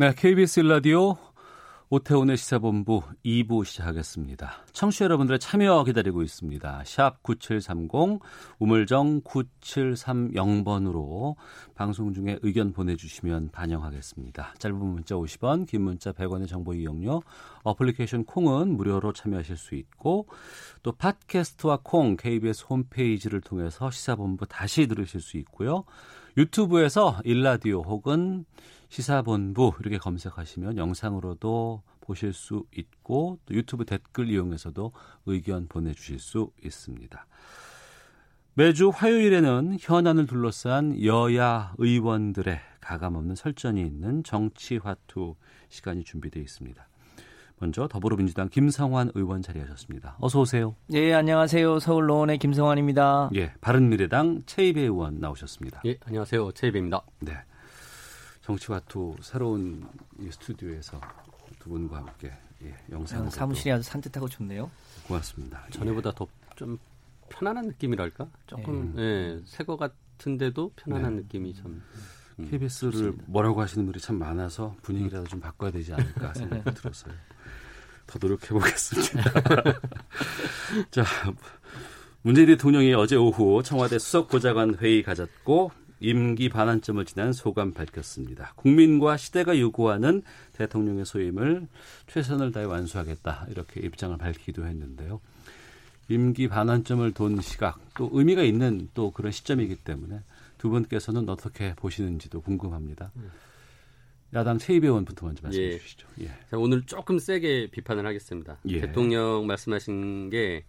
네, KBS 라디오 오태훈의 시사본부 2부 시작하겠습니다. 청취자 여러분들의 참여 기다리고 있습니다. 샵 9730, 우물정 9730번으로 방송 중에 의견 보내주시면 반영하겠습니다. 짧은 문자 50원, 긴 문자 100원의 정보 이용료, 어플리케이션 콩은 무료로 참여하실 수 있고 또 팟캐스트와 콩, KBS 홈페이지를 통해서 시사본부 다시 들으실 수 있고요. 유튜브에서 일라디오 혹은 시사본부 이렇게 검색하시면 영상으로도 보실 수 있고 또 유튜브 댓글 이용해서도 의견 보내주실 수 있습니다. 매주 화요일에는 현안을 둘러싼 여야 의원들의 가감없는 설전이 있는 정치화투 시간이 준비되어 있습니다. 먼저 더불어민주당 김성환 의원 자리하셨습니다. 어서 오세요. 예, 안녕하세요. 서울 노원의 김성환입니다. 예, 바른미래당 최이배 의원 나오셨습니다. 예, 안녕하세요. 최이배입니다. 네. 정치와투 새로운 이 스튜디오에서 두 분과 함께 예, 영상으로 사무실이 아주 산뜻하고 좋네요. 고맙습니다. 전에보다 더좀 편안한 느낌이랄까? 조금 예, 새거 같은데도 편안한 네. 느낌이 참 음, KBS를 좋습니다. 뭐라고 하시는 분들이 참 많아서 분위기라도 좀 바꿔야 되지 않을까 생각이 들었어요. 더 노력해 보겠습니다. 자, 문재인 대통령이 어제 오후 청와대 수석 보좌관 회의 가졌고 임기 반환점을 지난 소감 밝혔습니다. 국민과 시대가 요구하는 대통령의 소임을 최선을 다해 완수하겠다 이렇게 입장을 밝히기도 했는데요. 임기 반환점을 돈 시각 또 의미가 있는 또 그런 시점이기 때문에 두 분께서는 어떻게 보시는지도 궁금합니다. 야당 최이배 의원부터 먼저 말씀해 예. 주시죠. 예. 자, 오늘 조금 세게 비판을 하겠습니다. 예. 대통령 말씀하신 게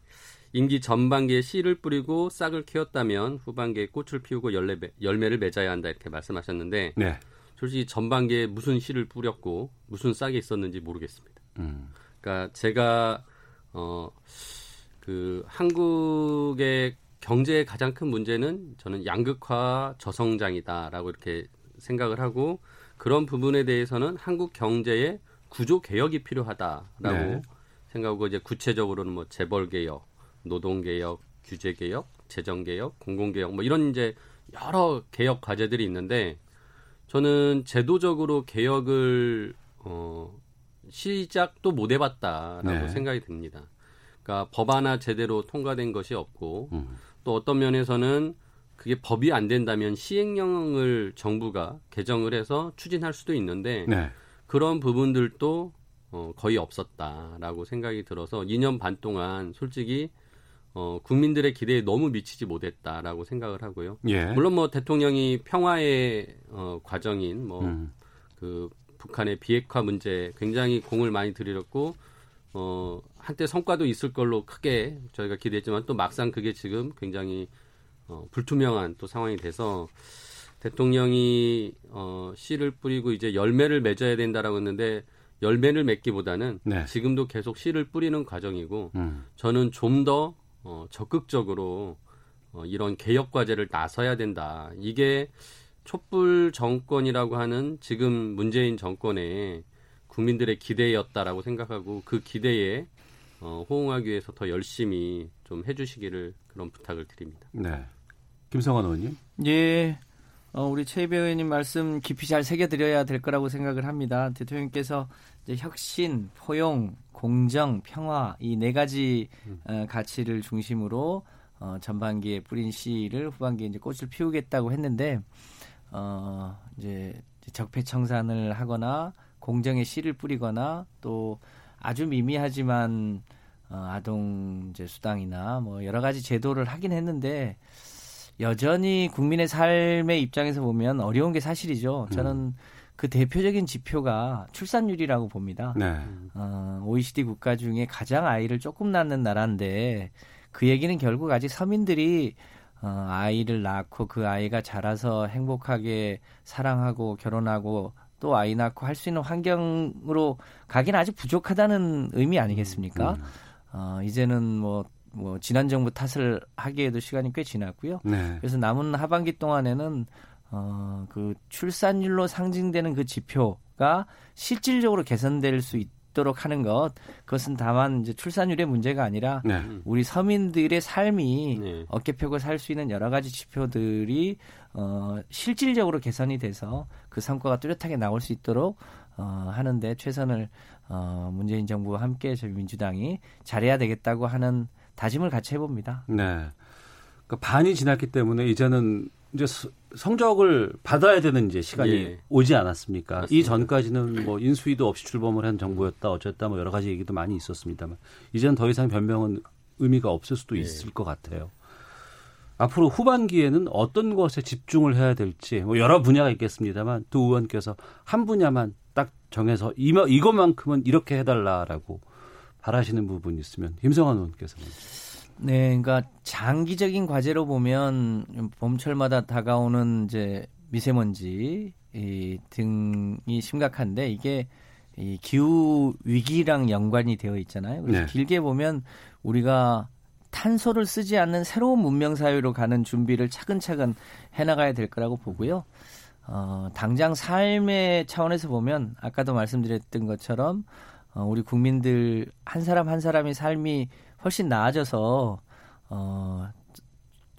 임기 전반기에 씨를 뿌리고 싹을 키웠다면 후반기에 꽃을 피우고 열매, 열매를 맺어야 한다 이렇게 말씀하셨는데 네. 솔직히 전반기에 무슨 씨를 뿌렸고 무슨 싹이 있었는지 모르겠습니다. 음. 그러니까 제가 어 그 한국의 경제의 가장 큰 문제는 저는 양극화 저성장이다라고 이렇게 생각을 하고 그런 부분에 대해서는 한국 경제의 구조 개혁이 필요하다라고 네. 생각하고 이제 구체적으로는 뭐 재벌 개혁, 노동 개혁, 규제 개혁, 재정 개혁, 공공 개혁 뭐 이런 이제 여러 개혁 과제들이 있는데 저는 제도적으로 개혁을 어 시작도 못 해봤다라고 네. 생각이 듭니다. 그러니까 법 하나 제대로 통과된 것이 없고 음. 또 어떤 면에서는 그게 법이 안 된다면 시행령을 정부가 개정을 해서 추진할 수도 있는데 네. 그런 부분들도 어, 거의 없었다라고 생각이 들어서 2년 반 동안 솔직히 어, 국민들의 기대에 너무 미치지 못했다라고 생각을 하고요. 예. 물론 뭐 대통령이 평화의 어, 과정인 뭐 음. 그 북한의 비핵화 문제 굉장히 공을 많이 들였고 어 한때 성과도 있을 걸로 크게 저희가 기대했지만 또 막상 그게 지금 굉장히 어 불투명한 또 상황이 돼서 대통령이 어 씨를 뿌리고 이제 열매를 맺어야 된다라고 했는데 열매를 맺기보다는 네. 지금도 계속 씨를 뿌리는 과정이고 음. 저는 좀더 어, 적극적으로 어, 이런 개혁 과제를 나서야 된다. 이게 촛불 정권이라고 하는 지금 문재인 정권의 국민들의 기대였다라고 생각하고 그 기대에 어, 호응하기 위해서 더 열심히 좀 해주시기를 그런 부탁을 드립니다. 네. 김성환 의원님. 예, 어, 우리 최배 의원님 말씀 깊이 잘 새겨드려야 될 거라고 생각을 합니다. 대통령께서 이제 혁신, 포용, 공정, 평화 이 네 가지 어, 가치를 중심으로 어, 전반기에 뿌린 씨를 후반기에 이제 꽃을 피우겠다고 했는데 어, 이제 적폐청산을 하거나 공정의 씨를 뿌리거나 또 아주 미미하지만 어, 아동 이제 수당이나 뭐 여러 가지 제도를 하긴 했는데 여전히 국민의 삶의 입장에서 보면 어려운 게 사실이죠. 저는 그 대표적인 지표가 출산율이라고 봅니다. 네. 어, OECD 국가 중에 가장 아이를 조금 낳는 나라인데 그 얘기는 결국 아직 서민들이 어, 아이를 낳고 그 아이가 자라서 행복하게 사랑하고 결혼하고 또 아이 낳고 할 수 있는 환경으로 가기는 아직 부족하다는 의미 아니겠습니까? 음. 어, 이제는 뭐, 뭐, 지난 정부 탓을 하기에도 시간이 꽤 지났고요. 네. 그래서 남은 하반기 동안에는 어, 그 출산율로 상징되는 그 지표가 실질적으로 개선될 수 있도록 하는 것 그것은 다만 이제 출산율의 문제가 아니라 네. 우리 서민들의 삶이 네. 어깨 펴고 살 수 있는 여러 가지 지표들이 어, 실질적으로 개선이 돼서 그 성과가 뚜렷하게 나올 수 있도록 어, 하는데 최선을 어, 문재인 정부와 함께 저희 민주당이 잘해야 되겠다고 하는 다짐을 같이 해봅니다. 네. 그러니까 반이 지났기 때문에 이제는 이제 서- 성적을 받아야 되는 이제 시간이 예. 오지 않았습니까? 이 맞습니다. 전까지는 뭐 인수위도 없이 출범을 한 정부였다 어쨌다 뭐 여러 가지 얘기도 많이 있었습니다만 이제는 더 이상 변명은 의미가 없을 수도 예. 있을 것 같아요. 앞으로 후반기에는 어떤 것에 집중을 해야 될지 뭐 여러 분야가 있겠습니다만 두 의원께서 한 분야만 딱 정해서 이 이것만큼은 이렇게 해달라라고 바라시는 부분이 있으면 김성환 의원께서는 네, 그러니까 장기적인 과제로 보면 봄철마다 다가오는 이제 미세먼지 이 등이 심각한데 이게 이 기후 위기랑 연관이 되어 있잖아요. 그래서 네. 길게 보면 우리가 탄소를 쓰지 않는 새로운 문명 사회로 가는 준비를 차근차근 해나가야 될 거라고 보고요. 어, 당장 삶의 차원에서 보면 아까도 말씀드렸던 것처럼 어, 우리 국민들 한 사람 한 사람의 삶이 훨씬 나아져서 어,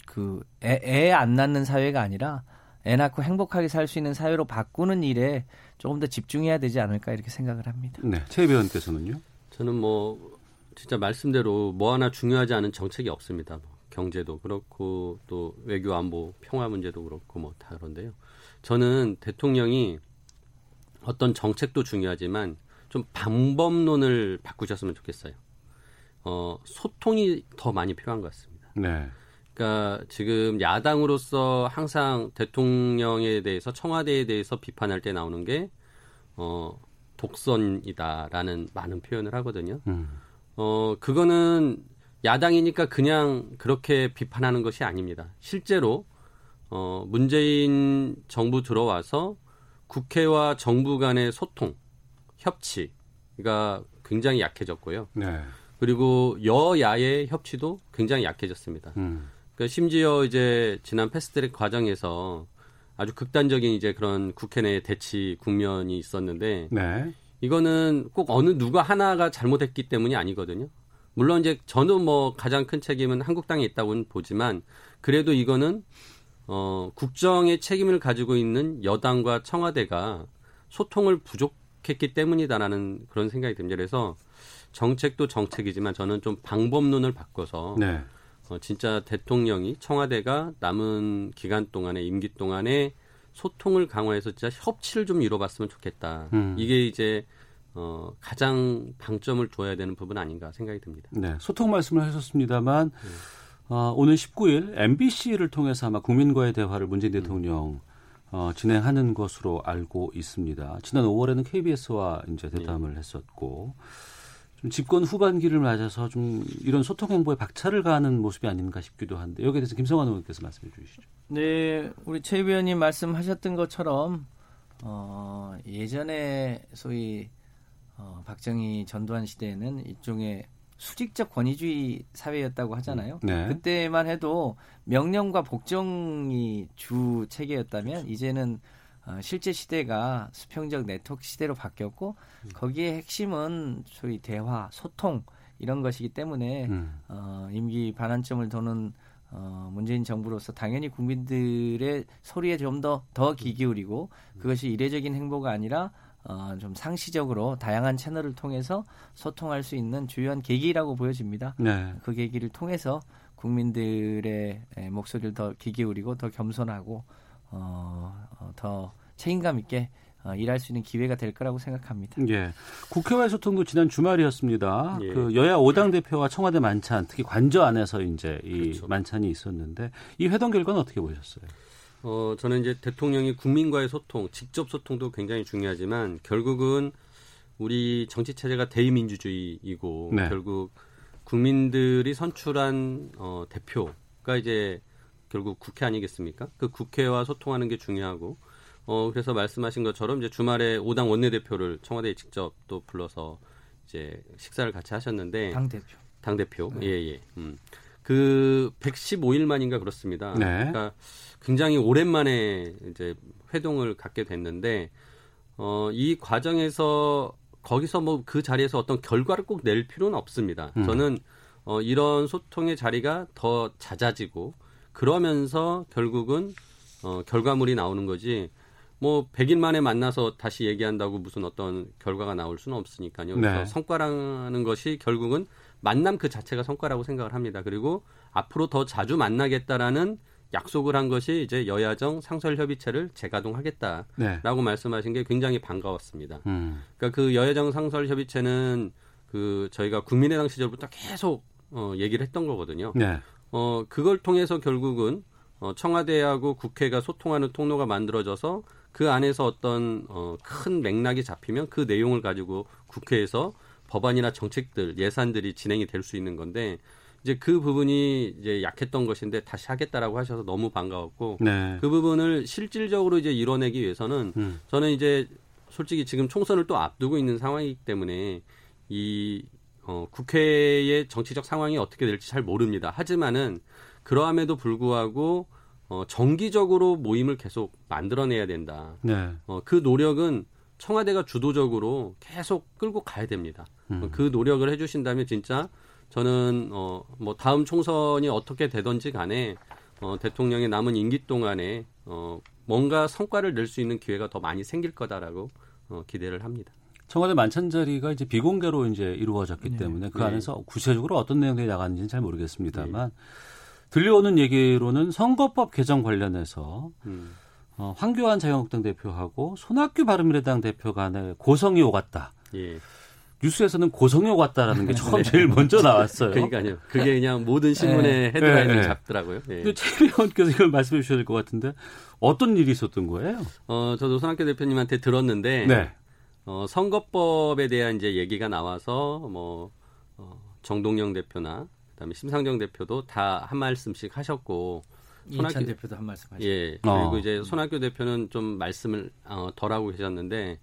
어그애 안 낳는 사회가 아니라 애 낳고 행복하게 살 수 있는 사회로 바꾸는 일에 조금 더 집중해야 되지 않을까 이렇게 생각을 합니다. 네, 최 의원께서는요. 저는 뭐 진짜 말씀대로 뭐 하나 중요하지 않은 정책이 없습니다. 뭐 경제도 그렇고 또 외교 안보 평화 문제도 그렇고 뭐 다 그런데요. 저는 대통령이 어떤 정책도 중요하지만 좀 방법론을 바꾸셨으면 좋겠어요. 어, 소통이 더 많이 필요한 것 같습니다. 네. 그러니까 지금 야당으로서 항상 대통령에 대해서 청와대에 대해서 비판할 때 나오는 게 어, 독선이다라는 많은 표현을 하거든요. 음. 어, 그거는 야당이니까 그냥 그렇게 비판하는 것이 아닙니다. 실제로 어, 문재인 정부 들어와서 국회와 정부 간의 소통, 협치가 굉장히 약해졌고요. 네. 그리고 여야의 협치도 굉장히 약해졌습니다. 음. 그러니까 심지어 이제 지난 패스트트랙 과정에서 아주 극단적인 이제 그런 국회 내 대치 국면이 있었는데 네. 이거는 꼭 어느 누가 하나가 잘못했기 때문이 아니거든요. 물론 이제 저는 뭐 가장 큰 책임은 한국당에 있다고는 보지만 그래도 이거는 어 국정의 책임을 가지고 있는 여당과 청와대가 소통을 부족했기 때문이다라는 그런 생각이 듭니다. 그래서 정책도 정책이지만 저는 좀 방법론을 바꿔서 네. 어, 진짜 대통령이 청와대가 남은 기간 동안에 임기 동안에 소통을 강화해서 진짜 협치를 좀 이뤄봤으면 좋겠다. 음. 이게 이제 어, 가장 방점을 둬야 되는 부분 아닌가 생각이 듭니다. 네. 소통 말씀을 하셨습니다만 어, 오늘 19일 MBC를 통해서 아마 국민과의 대화를 문재인 대통령 어, 진행하는 것으로 알고 있습니다. 지난 5월에는 KBS와 이제 대담을 했었고 좀 집권 후반기를 맞아서 좀 이런 소통 행보에 박차를 가하는 모습이 아닌가 싶기도 한데 여기에 대해서 김성환 의원께서 말씀해 주시죠. 네, 우리 최 의원님 말씀하셨던 것처럼 어, 예전에 소위 어, 박정희 전두환 시대에는 일종의 수직적 권위주의 사회였다고 하잖아요. 네. 그때만 해도 명령과 복종이 주 체계였다면 이제는 어, 실제 시대가 수평적 네트워크 시대로 바뀌었고 거기에 핵심은 소위 대화, 소통 이런 것이기 때문에 음. 어, 임기 반환점을 도는 어, 문재인 정부로서 당연히 국민들의 소리에 좀 더더귀 기울이고 그것이 이례적인 행보가 아니라 어, 좀 상시적으로 다양한 채널을 통해서 소통할 수 있는 주요한 계기라고 보여집니다. 네. 그 계기를 통해서 국민들의 에, 목소리를 더귀 기울이고 더 겸손하고 어, 어, 더 책임감 있게 어, 일할 수 있는 기회가 될 거라고 생각합니다. 예. 국회와의 소통도 지난 주말이었습니다. 예. 그 여야 5당 대표와 청와대 만찬, 특히 관저 안에서 이제 이 그렇죠. 만찬이 있었는데 이 회동 결과는 어떻게 보셨어요? 어, 저는 이제 대통령이 국민과의 소통, 직접 소통도 굉장히 중요하지만 결국은 우리 정치 체제가 대의민주주의이고 네. 결국 국민들이 선출한 어, 대표가 이제 결국 국회 아니겠습니까? 그 국회와 소통하는 게 중요하고 어 그래서 말씀하신 것처럼 이제 주말에 오당 원내대표를 청와대에 직접 또 불러서 이제 식사를 같이 하셨는데 당 대표. 당 대표 예예. 음. 그 115일 만인가 그렇습니다. 네. 그러니까 굉장히 오랜만에 이제 회동을 갖게 됐는데 어 이 과정에서 거기서 뭐 그 자리에서 어떤 결과를 꼭 낼 필요는 없습니다. 음. 저는 어 이런 소통의 자리가 더 잦아지고 그러면서 결국은 어 결과물이 나오는 거지 뭐 100일 만에 만나서 다시 얘기한다고 무슨 어떤 결과가 나올 수는 없으니까요. 그래서 네. 성과라는 것이 결국은 만남 그 자체가 성과라고 생각을 합니다. 그리고 앞으로 더 자주 만나겠다라는 약속을 한 것이 이제 여야정 상설협의체를 재가동하겠다라고 네. 말씀하신 게 굉장히 반가웠습니다. 음. 그러니까 그 여야정 상설협의체는 그 저희가 국민의당 시절부터 계속 어, 얘기를 했던 거거든요. 네. 어, 그걸 통해서 결국은 어, 청와대하고 국회가 소통하는 통로가 만들어져서 그 안에서 어떤 어, 큰 맥락이 잡히면 그 내용을 가지고 국회에서 법안이나 정책들, 예산들이 진행이 될 수 있는 건데 이제 그 부분이 이제 약했던 것인데 다시 하겠다라고 하셔서 너무 반가웠고 네. 그 부분을 실질적으로 이제 이뤄내기 위해서는 음. 저는 이제 솔직히 지금 총선을 또 앞두고 있는 상황이기 때문에 이 어, 국회의 정치적 상황이 어떻게 될지 잘 모릅니다. 하지만은 그러함에도 불구하고 어, 정기적으로 모임을 계속 만들어내야 된다. 네. 어, 그 노력은 청와대가 주도적으로 계속 끌고 가야 됩니다. 음. 어, 그 노력을 해주신다면 진짜 저는 어, 뭐 다음 총선이 어떻게 되던지 간에 어, 대통령의 남은 임기 동안에 어, 뭔가 성과를 낼 수 있는 기회가 더 많이 생길 거다라고 어, 기대를 합니다. 청와대 만찬 자리가 이제 비공개로 이제 이루어졌기 네. 때문에 그 네. 안에서 구체적으로 어떤 내용들이 나가는지는 잘 모르겠습니다만 들려오는 얘기로는 선거법 개정 관련해서 음. 어, 황교안 자유한국당 대표하고 손학규 바른미래당 대표 간에 고성이 오갔다. 예. 뉴스에서는 고성이 오갔다라는 게 처음 제일 먼저 나왔어요. 네. 그러니까요. 그게 그냥 모든 신문의 헤드라인을 네. 잡더라고요. 예. 최 의원께서 이걸 말씀해 주셔야 될 것 같은데 어떤 일이 있었던 거예요? 어, 저도 손학규 대표님한테 들었는데 네. 어, 선거법에 대한 이제 얘기가 나와서 뭐 어, 정동영 대표나 그다음에 심상정 대표도 다 한 말씀씩 하셨고 이찬 손학규- 대표도 한 말씀 하셨죠. 예 그리고 어. 이제 손학규 대표는 좀 말씀을 어, 덜 하고 계셨는데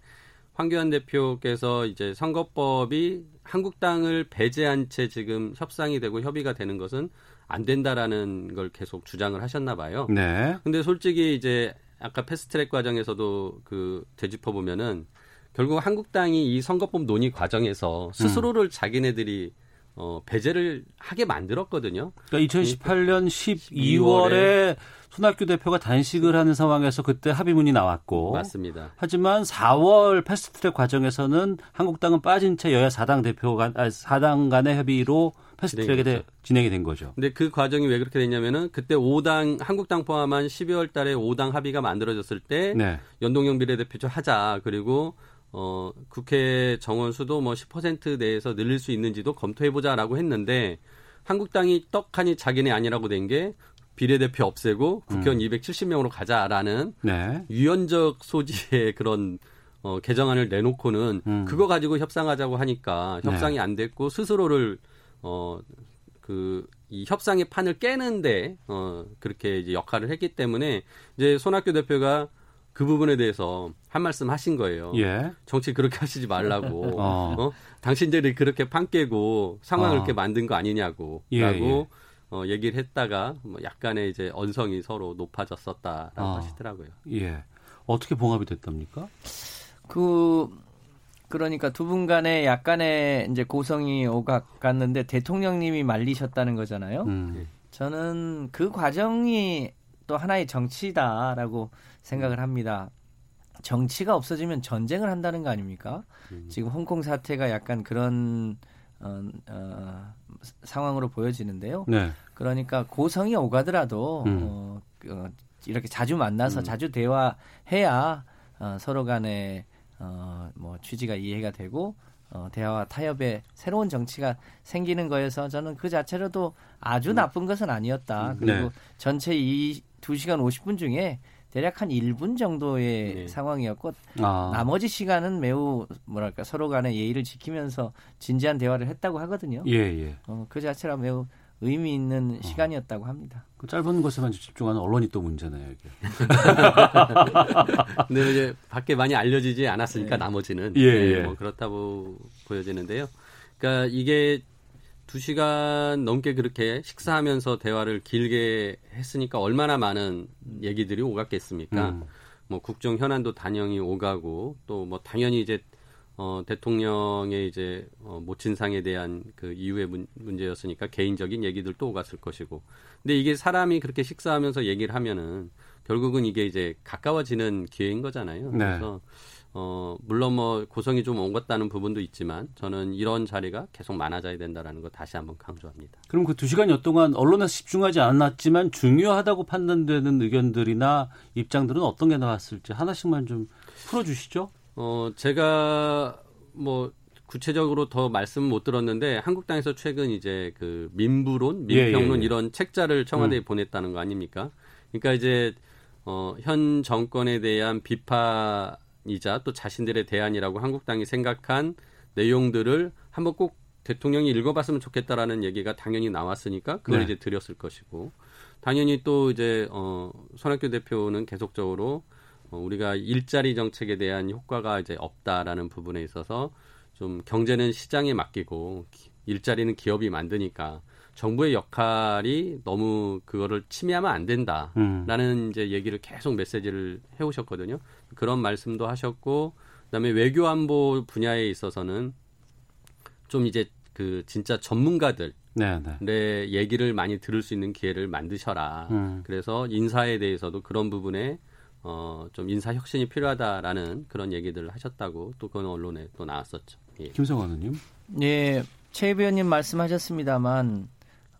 황교안 대표께서 이제 선거법이 한국당을 배제한 채 지금 협상이 되고 협의가 되는 것은 안 된다라는 걸 계속 주장을 하셨나 봐요. 네. 근데 솔직히 이제 아까 패스트트랙 과정에서도 그 되짚어 보면은 결국 한국당이 이 선거법 논의 과정에서 스스로를 자기네들이 어 배제를 하게 만들었거든요. 그러니까 2018년 12월에 손학규 대표가 단식을 하는 상황에서 그때 합의문이 나왔고 맞습니다. 하지만 4월 패스트트랙 과정에서는 한국당은 빠진 채 여야 4당 대표 간 아, 4당 간의 협의로 패스트트랙에 대-. 진행이 된 거죠. 근데 그 과정이 왜 그렇게 됐냐면은 그때 5당 한국당 포함한 12월 달에 5당 합의가 만들어졌을 때 네. 연동형 비례대표 하자. 그리고 어 국회 정원 수도 뭐 10% 내에서 늘릴 수 있는지도 검토해 보자라고 했는데 한국당이 떡하니 자기네 아니라고 된 게 비례대표 없애고 국회의원 270명으로 가자라는 네. 유연적 소지의 그런 어, 개정안을 내놓고는 음. 그거 가지고 협상하자고 하니까 협상이 안 됐고 스스로를 어, 그, 이 협상의 판을 깨는데, 어, 그렇게 이제 역할을 했기 때문에, 이제 손학규 대표가 그 부분에 대해서 한 말씀 하신 거예요. 예. 정치 그렇게 하시지 말라고. 어. 어. 당신들이 그렇게 판 깨고 상황을 어. 그렇게 만든 거 아니냐고. 예, 라고 예. 어, 얘기를 했다가 뭐 약간의 이제 언성이 서로 높아졌었다라고 어. 하시더라고요. 예. 어떻게 봉합이 됐답니까? 그 그러니까 두 분 간에 약간의 이제 고성이 오각 갔는데 대통령님이 말리셨다는 거잖아요. 음. 저는 그 과정이 또 하나의 정치다라고 생각을 합니다. 정치가 없어지면 전쟁을 한다는 거 아닙니까? 지금 홍콩 사태가 약간 그런 어, 어, 상황으로 보여지는데요. 네. 그러니까 고성이 오가더라도 음. 어, 어, 이렇게 자주 만나서 자주 대화해야 어, 서로 간에 어, 뭐 취지가 이해가 되고 어, 대화와 타협의 새로운 정치가 생기는 거여서 저는 그 자체로도 아주 나쁜 것은 아니었다. 그리고 네. 전체 이 2시간 50분 중에 대략 한 1분 정도의 네. 상황이었고 아. 나머지 시간은 매우 뭐랄까 서로 간의 예의를 지키면서 진지한 대화를 했다고 하거든요. 예, 예. 어, 그 자체가 매우 의미 있는 시간이었다고 합니다. 그 짧은 것에만 집중하는 언론이 또 문제네요. 이게. 근데 이제 밖에 많이 알려지지 않았으니까 네. 나머지는 예, 예, 예. 뭐 그렇다고 보여지는데요. 그러니까 이게 두 시간 넘게 그렇게 식사하면서 대화를 길게 했으니까 얼마나 많은 얘기들이 오갔겠습니까? 음. 뭐 국정 현안도 단연히 오가고 또 뭐 당연히 이제 어 대통령의 이제 어 모친상에 대한 그 이후의 문, 문제였으니까 개인적인 얘기들도 오갔을 것이고. 근데 이게 사람이 그렇게 식사하면서 얘기를 하면은 결국은 이게 이제 가까워지는 기회인 거잖아요. 네. 그래서 어 물론 뭐 고성이 좀 옮겼다는 부분도 있지만 저는 이런 자리가 계속 많아져야 된다라는 거 다시 한번 강조합니다. 그럼 그 두 시간여 동안 언론에서 집중하지 않았지만 중요하다고 판단되는 의견들이나 입장들은 어떤 게 나왔을지 하나씩만 좀 풀어주시죠. 어, 제가 뭐 구체적으로 더 말씀 못 들었는데 한국당에서 최근 이제 그 민부론, 예, 민평론 예, 예. 이런 책자를 청와대에 보냈다는 거 아닙니까? 그러니까 이제 어, 현 정권에 대한 비판 이자 또 자신들의 대안이라고 한국당이 생각한 내용들을 한번 꼭 대통령이 읽어봤으면 좋겠다라는 얘기가 당연히 나왔으니까 그걸 네. 이제 드렸을 것이고 당연히 또 이제 어, 손학규 대표는 계속적으로 어, 우리가 일자리 정책에 대한 효과가 이제 없다라는 부분에 있어서 좀 경제는 시장에 맡기고 기- 일자리는 기업이 만드니까 정부의 역할이 너무 그거를 침해하면 안 된다라는 음. 이제 얘기를 계속 메시지를 해오셨거든요. 그런 말씀도 하셨고 그다음에 외교 안보 분야에 있어서는 좀 이제 그 진짜 전문가들 네, 네. 의 얘기를 많이 들을 수 있는 기회를 만드셔라. 음. 그래서 인사에 대해서도 그런 부분에 어, 좀 인사 혁신이 필요하다라는 그런 얘기들을 하셨다고 또 그건 언론에 또 나왔었죠. 예. 김성환 의원님. 예, 최 의원님 말씀하셨습니다만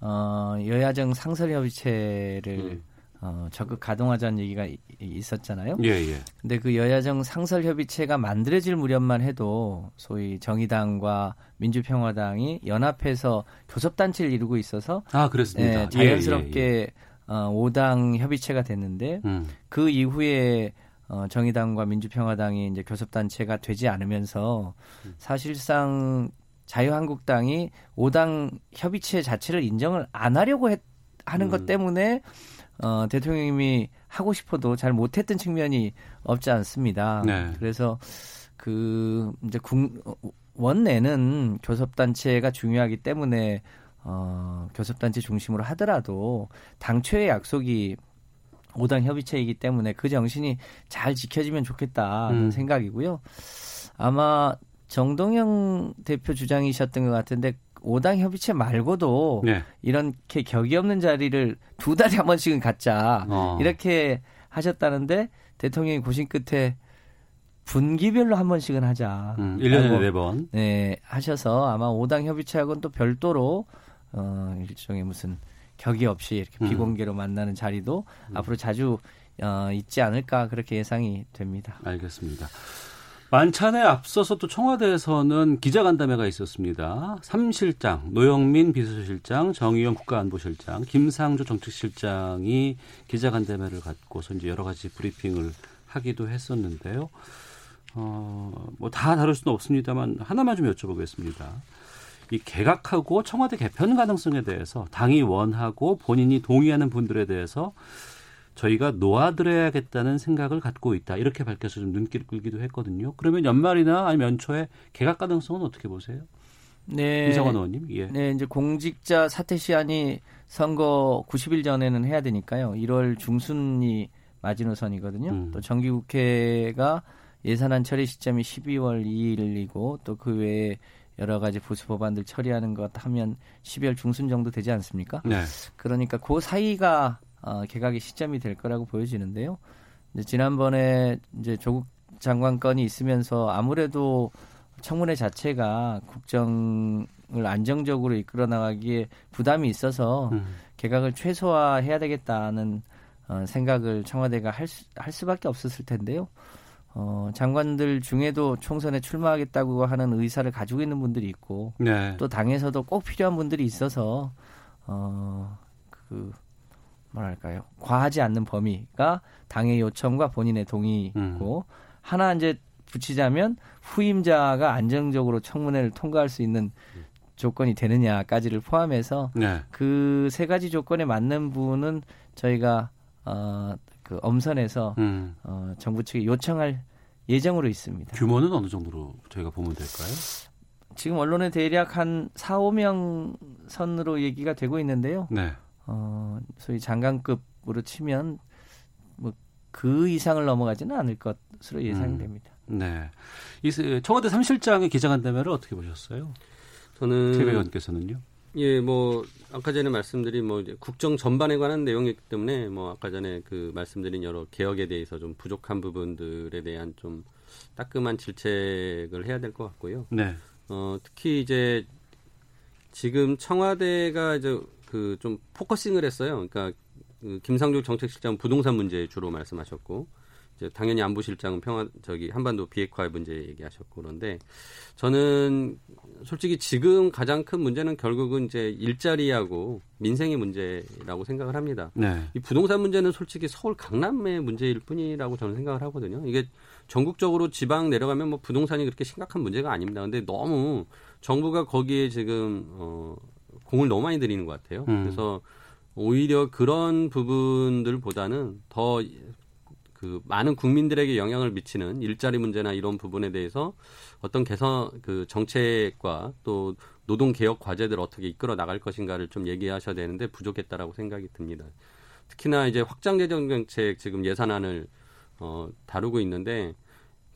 어, 여야정 상설협의체를 음. 어, 적극 가동하자는 얘기가 이- 있었잖아요. 예, 예. 근데 그 여야정 상설협의체가 만들어질 무렵만 해도 소위 정의당과 민주평화당이 연합해서 교섭단체를 이루고 있어서 아, 그렇습니다. 예, 자연스럽게 어, 5당 협의체가 됐는데 음. 그 이후에 어, 정의당과 민주평화당이 이제 교섭단체가 되지 않으면서 사실상 자유한국당이 5당 협의체 자체를 인정을 안 하려고 했, 하는 것 음. 때문에 어, 대통령님이 하고 싶어도 잘 못했던 측면이 없지 않습니다. 네. 그래서 그 이제 국, 어, 원내는 교섭단체가 중요하기 때문에 어, 교섭단체 중심으로 하더라도 당초의 약속이 5당 협의체이기 때문에 그 정신이 잘 지켜지면 좋겠다는 음. 생각이고요. 아마 정동영 대표 주장이셨던 것 같은데 5당 협의체 말고도 네. 이렇게 격이 없는 자리를 두 달에 한 번씩은 갖자. 어. 이렇게 하셨다는데 대통령이 고심 끝에 분기별로 한 번씩은 하자. 음, 1년에 라고, 네 번. 네, 하셔서 아마 5당 협의체하고는 또 별도로 어, 일종의 무슨 격이 없이 이렇게 음. 비공개로 만나는 자리도 앞으로 자주 어, 있지 않을까 그렇게 예상이 됩니다. 알겠습니다. 만찬에 앞서서 또 청와대에서는 기자간담회가 있었습니다. 3실장, 노영민 비서실장, 정의용 국가안보실장, 김상조 정책실장이 기자간담회를 갖고서 이제 여러 가지 브리핑을 하기도 했었는데요. 어, 뭐 다 다룰 수는 없습니다만 하나만 좀 여쭤보겠습니다. 이 개각하고 청와대 개편 가능성에 대해서 당이 원하고 본인이 동의하는 분들에 대해서 저희가 놓아드려야겠다는 생각을 갖고 있다. 이렇게 밝혀서 좀 눈길을 끌기도 했거든요. 그러면 연말이나 아니면 연초에 개각 가능성은 어떻게 보세요? 네. 이상원 의원님. 예. 네, 이제 공직자 사퇴 시한이 선거 90일 전에는 해야 되니까요. 1월 중순이 마지노선이거든요. 음. 또 정기국회가 예산안 처리 시점이 12월 2일이고 또 그 외에 여러 가지 보수 법안들 처리하는 것 하면 12월 중순 정도 되지 않습니까? 네. 그러니까 그 사이가 어, 개각의 시점이 될 거라고 보여지는데요. 이제 지난번에 이제 조국 장관 건이 있으면서 아무래도 청문회 자체가 국정을 안정적으로 이끌어 나가기에 부담이 있어서 음. 개각을 최소화해야 되겠다는 어, 생각을 청와대가 할, 수, 할 수밖에 없었을 텐데요. 어, 장관들 중에도 총선에 출마하겠다고 하는 의사를 가지고 있는 분들이 있고 네. 또 당에서도 꼭 필요한 분들이 있어서 어 그 뭐랄까요 과하지 않는 범위가 당의 요청과 본인의 동의고 하나 이제 붙이자면 후임자가 안정적으로 청문회를 통과할 수 있는 조건이 되느냐까지를 포함해서 네. 그세 가지 조건에 맞는 부분은 저희가 어, 그 엄선해서 음. 어, 정부 측에 요청할 예정으로 있습니다. 규모는 어느 정도로 저희가 보면 될까요? 지금 언론에 대략 한 4, 5명 선으로 얘기가 되고 있는데요. 네. 어, 소위 장관급으로 치면 뭐 그 이상을 넘어가지는 않을 것으로 예상이 음. 됩니다. 네. 이 세- 청와대 3실장의 기자간담회를 어떻게 보셨어요? 저는 최 의원께서는요? 예, 뭐 아까 전에 말씀드린 뭐 이제 국정 전반에 관한 내용이기 때문에 뭐 아까 전에 그 말씀드린 여러 개혁에 대해서 좀 부족한 부분들에 대한 좀 따끔한 질책을 해야 될 것 같고요. 네. 어, 특히 이제 지금 청와대가 이제 그 좀 focusing을 했어요. 그러니까 그 김상조 정책실장 부동산 문제 주로 말씀하셨고 이제 당연히 안보실장은 평화 저기 한반도 비핵화 문제 얘기하셨고 그런데 저는 솔직히 지금 가장 큰 문제는 결국은 이제 일자리하고 민생의 문제라고 생각을 합니다. 네. 이 부동산 문제는 솔직히 서울 강남의 문제일 뿐이라고 저는 생각을 하거든요. 이게 전국적으로 지방 내려가면 뭐 부동산이 그렇게 심각한 문제가 아닙니다. 근데 너무 정부가 거기에 지금 어 공을 너무 많이 들이는 것 같아요. 음. 그래서 오히려 그런 부분들보다는 더 그 많은 국민들에게 영향을 미치는 일자리 문제나 이런 부분에 대해서 어떤 개선 그 정책과 또 노동 개혁 과제들 어떻게 이끌어 나갈 것인가를 좀 얘기하셔야 되는데 부족했다라고 생각이 듭니다. 특히나 이제 확장 재정 정책 지금 예산안을 어 다루고 있는데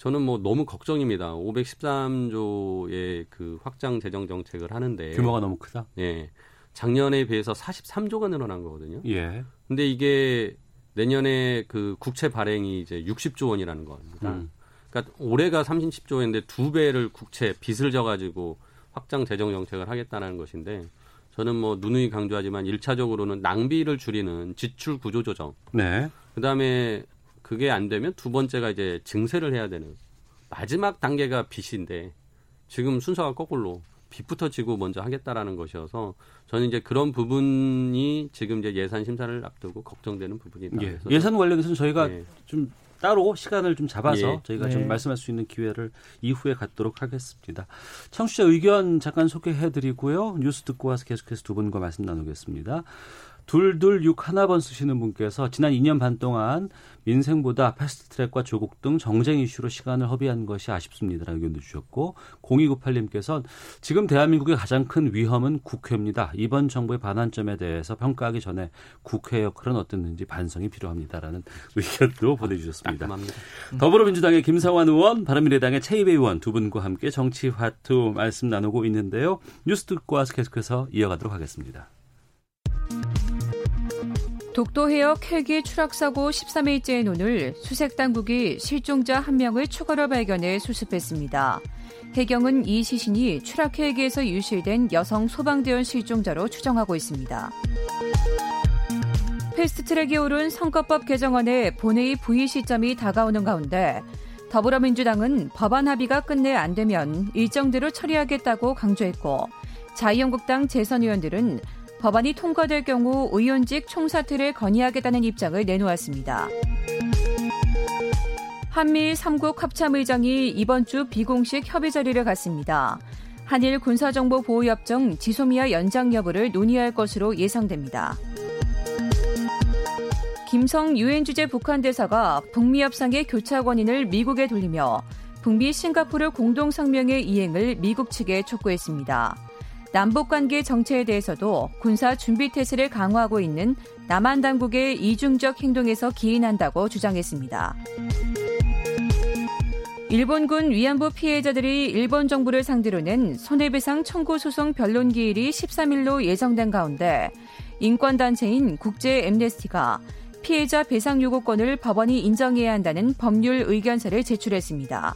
저는 뭐 너무 걱정입니다. 513조의 그 확장 재정 정책을 하는데 규모가 너무 크다. 예. 작년에 비해서 43조가 늘어난 거거든요. 예. 근데 이게 내년에 그 국채 발행이 이제 60조 원이라는 겁니다. 음. 그러니까 올해가 30조인데 두 배를 국채 빚을 져 가지고 확장 재정 정책을 하겠다는 것인데 저는 뭐 누누이 강조하지만 1차적으로는 낭비를 줄이는 지출 구조 조정. 네. 그다음에 그게 안 되면 두 번째가 이제 증세를 해야 되는 마지막 단계가 빚인데 지금 순서가 거꾸로 빚부터 지고 먼저 하겠다라는 것이어서 저는 이제 그런 부분이 지금 이제 예산 심사를 앞두고 걱정되는 부분이다. 예. 예산 관련해서는 저희가 예. 좀 따로 시간을 좀 잡아서 예. 저희가 네. 좀 말씀할 수 있는 기회를 이후에 갖도록 하겠습니다. 청취자 의견 잠깐 소개해드리고요. 뉴스 듣고 와서 계속해서 두 분과 말씀 나누겠습니다. 둘둘육 하나번 쓰시는 분께서 지난 2년 반 동안 민생보다 패스트트랙과 조국 등 정쟁 이슈로 시간을 허비한 것이 아쉽습니다라는 의견도 주셨고 0298님께서 지금 대한민국의 가장 큰 위험은 국회입니다. 이번 정부의 반환점에 대해서 평가하기 전에 국회 역할은 어땠는지 반성이 필요합니다라는 의견도 보내주셨습니다. 깔끔합니다. 더불어민주당의 김성환 의원, 바른미래당의 최이배 의원 두 분과 함께 정치화투 말씀 나누고 있는데요. 뉴스 듣고 와서 계속해서 이어가도록 하겠습니다. 독도 해역 헬기 추락 사고 13일째인 오늘 수색 당국이 실종자 한 명을 추가로 발견해 수습했습니다. 해경은 이 시신이 추락 헬기에서 유실된 여성 소방대원 실종자로 추정하고 있습니다. 패스트트랙에 오른 선거법 개정안의 본회의 부의 시점이 다가오는 가운데 더불어민주당은 법안 합의가 끝내 안 되면 일정대로 처리하겠다고 강조했고 자유한국당 재선 의원들은 법안이 통과될 경우 의원직 총사퇴를 건의하겠다는 입장을 내놓았습니다. 한미 3국 합참의장이 이번 주 비공식 협의 자리를 갖습니다. 한일 군사정보보호협정 지소미아 연장 여부를 논의할 것으로 예상됩니다. 김성 유엔 주재 북한 대사가 북미 협상의 교차 권인을 미국에 돌리며 북미 싱가포르 공동 성명의 이행을 미국 측에 촉구했습니다. 남북 관계 정체에 대해서도 군사 준비 태세를 강화하고 있는 남한 당국의 이중적 행동에서 기인한다고 주장했습니다. 일본군 위안부 피해자들이 일본 정부를 상대로 낸 손해배상 청구 소송 변론 기일이 13일로 예정된 가운데 인권단체인 국제 엠네스티가 피해자 배상 요구권을 법원이 인정해야 한다는 법률 의견서를 제출했습니다.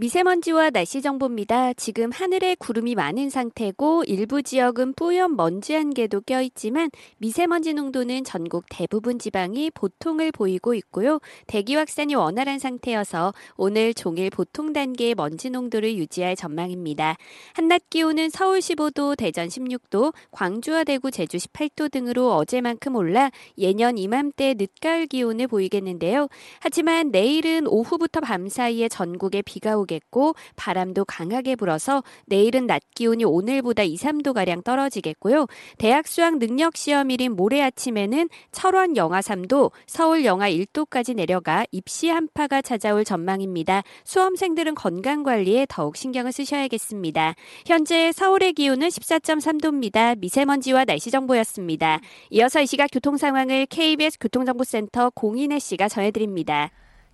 미세먼지와 날씨 정보입니다. 지금 하늘에 구름이 많은 상태고 일부 지역은 뿌연 먼지 안개도 껴있지만 미세먼지 농도는 전국 대부분 지방이 보통을 보이고 있고요. 대기 확산이 원활한 상태여서 오늘 종일 보통 단계의 먼지 농도를 유지할 전망입니다. 한낮 기온은 서울 15도, 대전 16도, 광주와 대구, 제주 18도 등으로 어제만큼 올라 예년 이맘때 늦가을 기온을 보이겠는데요. 하지만 내일은 오후부터 밤 사이에 전국에 비가 오게 오겠고 바람도 강하게 불어서 내일은 낮 기온이 오늘보다 2, 3도 가량 떨어지겠고요. 대학 수학 능력 시험일인 모레 아침에는 철원 영하 3도, 서울 영하 1도까지 내려가 입시 한파가 찾아올 전망입니다. 수험생들은 건강 관리에 더욱 신경을 쓰셔야겠습니다. 현재 서울의 기온은 14.3도입니다. 미세먼지와 날씨 정보였습니다. 이어서 이 시각 교통 상황을 KBS 교통정보센터 공인혜 씨가 전해드립니다.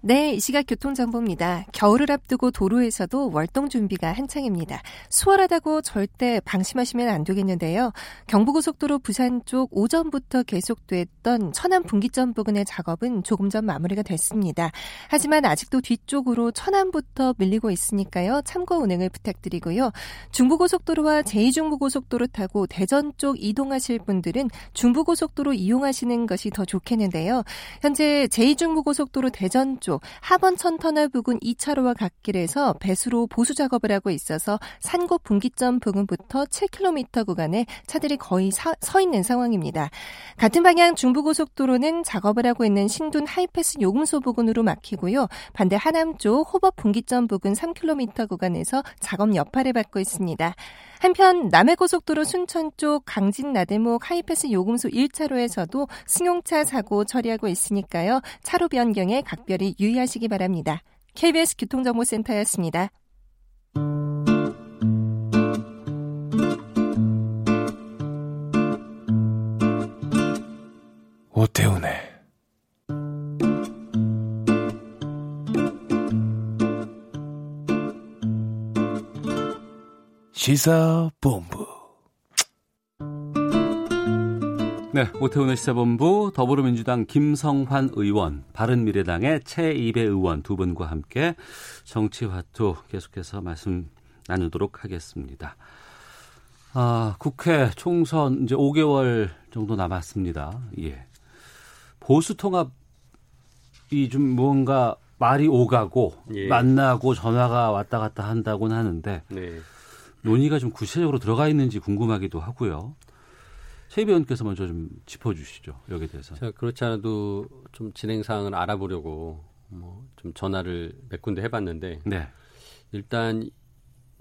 네, 이 시각 교통정보입니다. 겨울을 앞두고 도로에서도 월동 준비가 한창입니다. 수월하다고 절대 방심하시면 안 되겠는데요. 경부고속도로 부산 쪽 오전부터 계속됐던 천안 분기점 부근의 작업은 조금 전 마무리가 됐습니다. 하지만 아직도 뒤쪽으로 천안부터 밀리고 있으니까요. 참고 운행을 부탁드리고요. 중부고속도로와 제2중부고속도로 타고 대전 쪽 이동하실 분들은 중부고속도로 이용하시는 것이 더 좋겠는데요. 현재 제2중부고속도로 대전 쪽 하번 천 터널 부근 2차로와 갓길에서 배수로 보수 작업을 하고 있어서 산곡 분기점 부근부터 7km 구간에 차들이 거의 사, 서 있는 상황입니다. 같은 방향 중부고속도로는 작업을 하고 있는 신둔 하이패스 요금소 부근으로 막히고요. 반대 하남 쪽 호법 분기점 부근 3km 구간에서 작업 여파를 받고 있습니다. 한편 남해고속도로 순천 쪽 강진 나들목 하이패스 요금소 1차로에서도 승용차 사고 처리하고 있으니까요. 차로 변경에 각별히 유의하시기 바랍니다. KBS 교통정보센터였습니다. 오태훈의 시사본부 네, 오태훈의 시사본부 더불어민주당 김성환 의원, 바른미래당의 최이배 의원 두 분과 함께 정치화투 계속해서 말씀 나누도록 하겠습니다. 아, 국회 총선 이제 5개월 정도 남았습니다. 예. 보수 통합이 좀 뭔가 말이 오가고 예. 만나고 전화가 왔다 갔다 한다고는 하는데 네. 논의가 좀 구체적으로 들어가 있는지 궁금하기도 하고요. 최 의원께서 먼저 좀 짚어주시죠 여기에 대해서. 제가 그렇지 않아도 좀 진행 사항을 알아보려고 뭐 좀 전화를 몇 군데 해봤는데 네. 일단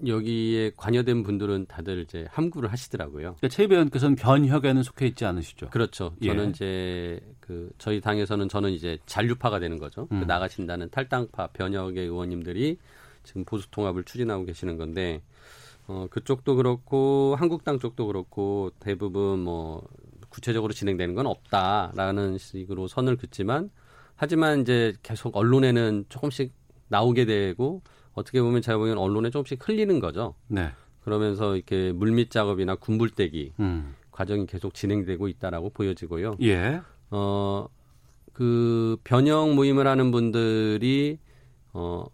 여기에 관여된 분들은 다들 이제 함구를 하시더라고요. 그러니까 최 의원께서는 변혁에는 속해 있지 않으시죠? 그렇죠. 예. 저는 예. 이제 그 저희 당에서는 저는 이제 잔류파가 되는 거죠. 그 음. 그 나가신다는 탈당파 변혁의 의원님들이 지금 보수 통합을 추진하고 계시는 건데 어, 그쪽도 그렇고 한국당 쪽도 그렇고 대부분 뭐 구체적으로 진행되는 건 없다라는 식으로 선을 긋지만 하지만 이제 계속 언론에는 조금씩 나오게 되고 어떻게 보면 제가 보기엔 언론에 조금씩 흘리는 거죠. 네. 그러면서 이렇게 물밑 작업이나 군불대기 음. 과정이 계속 진행되고 있다라고 보여지고요. 예. 어, 그 변형 모임을 하는 분들이 어,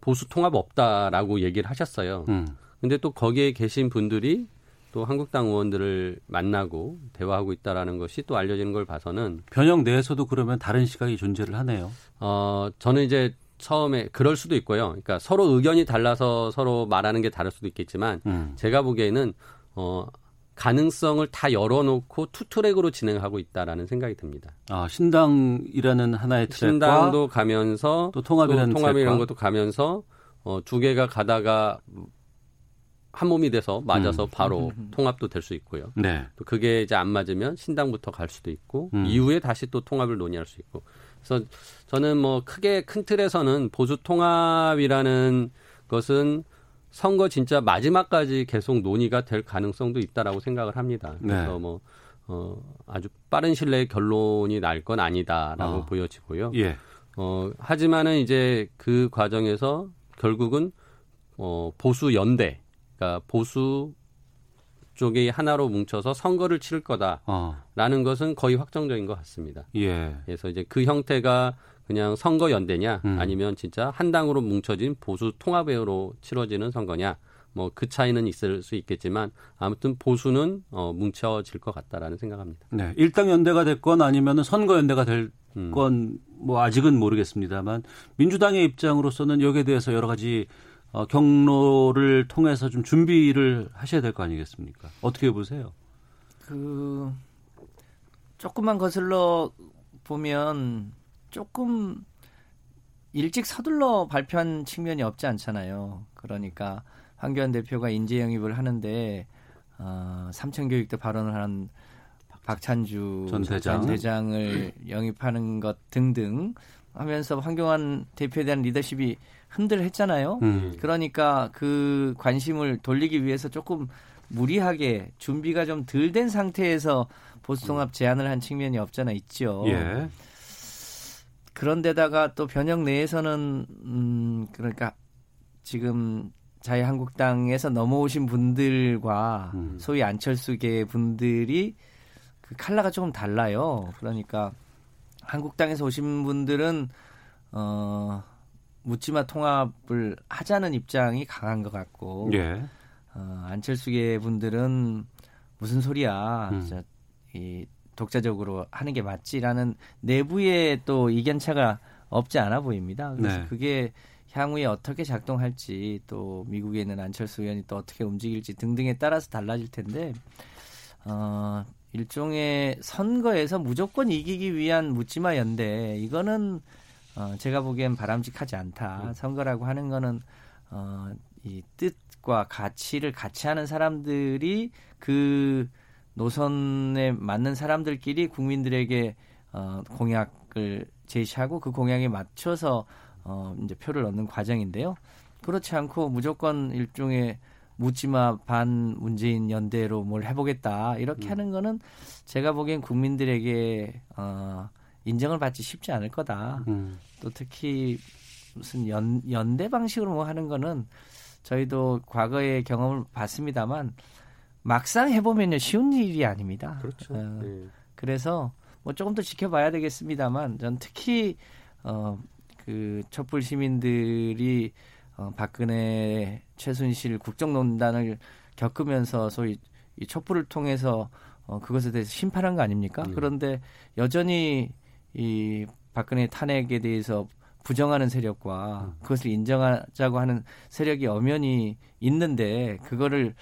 보수 통합 없다라고 얘기를 하셨어요. 음. 근데 또 거기에 계신 분들이 또 한국당 의원들을 만나고 대화하고 있다라는 것이 또 알려지는 걸 봐서는 변형 내에서도 그러면 다른 시각이 존재를 하네요. 어, 저는 이제 처음에 그럴 수도 있고요. 그러니까 서로 의견이 달라서 서로 말하는 게 다를 수도 있겠지만 음. 제가 보기에는 어 가능성을 다 열어놓고 투트랙으로 진행하고 있다라는 생각이 듭니다. 아 신당이라는 하나의 트랙과 신당도 가면서 또 통합이라는 또 통합이라는 것도 가면서 어, 두 개가 가다가 한 몸이 돼서 맞아서 음. 바로 통합도 될 수 있고요. 네. 또 그게 이제 안 맞으면 신당부터 갈 수도 있고 음. 이후에 다시 또 통합을 논의할 수 있고. 그래서 저는 뭐 크게 큰 틀에서는 보수 통합이라는 것은 선거 진짜 마지막까지 계속 논의가 될 가능성도 있다라고 생각을 합니다. 네. 그래서 네. 뭐 어, 아주 빠른 신뢰의 결론이 날 건 아니다라고 어. 보여지고요. 예. 어, 하지만은 이제 그 과정에서 결국은 어, 보수 연대 그러니까 보수 쪽이 하나로 뭉쳐서 선거를 치를 거다라는 어. 것은 거의 확정적인 것 같습니다. 예. 그래서 이제 그 형태가 그냥 선거 연대냐 음. 아니면 진짜 한 당으로 뭉쳐진 보수 통합회로 치러지는 선거냐 뭐 그 차이는 있을 수 있겠지만 아무튼 보수는 어, 뭉쳐질 것 같다라는 생각합니다. 네. 일당 연대가 됐건 아니면 선거 연대가 될 음. 건뭐 아직은 모르겠습니다만 민주당의 입장으로서는 여기에 대해서 여러 가지 어, 경로를 통해서 좀 준비를 하셔야 될 거 아니겠습니까? 어떻게 보세요? 그 조금만 거슬러 보면 조금 일찍 서둘러 발표한 측면이 없지 않잖아요. 그러니까 황교안 대표가 인재 영입을 하는데 어, 삼천 교육대 발언을 한 박찬주 전 대장. 을 영입하는 것 등등 하면서 황교안 대표에 대한 리더십이 흔들했잖아요. 음. 그러니까 그 관심을 돌리기 위해서 조금 무리하게 준비가 좀 덜 된 상태에서 보수통합 제안을 한 측면이 없잖아 있죠. 예. 그런데다가 또 변형 내에서는 음 그러니까 지금 자유한국당에서 넘어오신 분들과 음. 소위 안철수계 분들이 그 칼라가 조금 달라요. 그러니까 한국당에서 오신 분들은 어 묻지마 통합을 하자는 입장이 강한 것 같고 예. 어, 안철수계 분들은 무슨 소리야. 음. 진짜 이 독자적으로 하는 게 맞지라는 내부에 또 이견차가 없지 않아 보입니다. 그래서 네. 그게 향후에 어떻게 작동할지 또 미국에 있는 안철수 의원이 또 어떻게 움직일지 등등에 따라서 달라질 텐데 어, 일종의 선거에서 무조건 이기기 위한 묻지마 연대 이거는 어, 제가 보기엔 바람직하지 않다. 선거라고 하는 거는 어, 이 뜻과 가치를 같이 하는 사람들이 그 노선에 맞는 사람들끼리 국민들에게 어, 공약을 제시하고 그 공약에 맞춰서 어, 이제 표를 얻는 과정인데요. 그렇지 않고 무조건 일종의 묻지마 반 문재인 연대로 뭘 해보겠다 이렇게 하는 거는 제가 보기엔 국민들에게 어, 인정을 받지 쉽지 않을 거다. 음. 또 특히 무슨 연, 연대 방식으로 뭐 하는 거는 저희도 과거의 경험을 봤습니다만 막상 해보면요 쉬운 일이 아닙니다. 그렇죠. 어, 네. 그래서 뭐 조금 더 지켜봐야 되겠습니다만 전 특히 어 그 촛불 시민들이 어 박근혜 최순실 국정농단을 겪으면서 소위 이 촛불을 통해서 어 그것에 대해서 심판한 거 아닙니까? 네. 그런데 여전히 이 박근혜 탄핵에 대해서 부정하는 세력과 그것을 인정하자고 하는 세력이 엄연히 있는데 그거를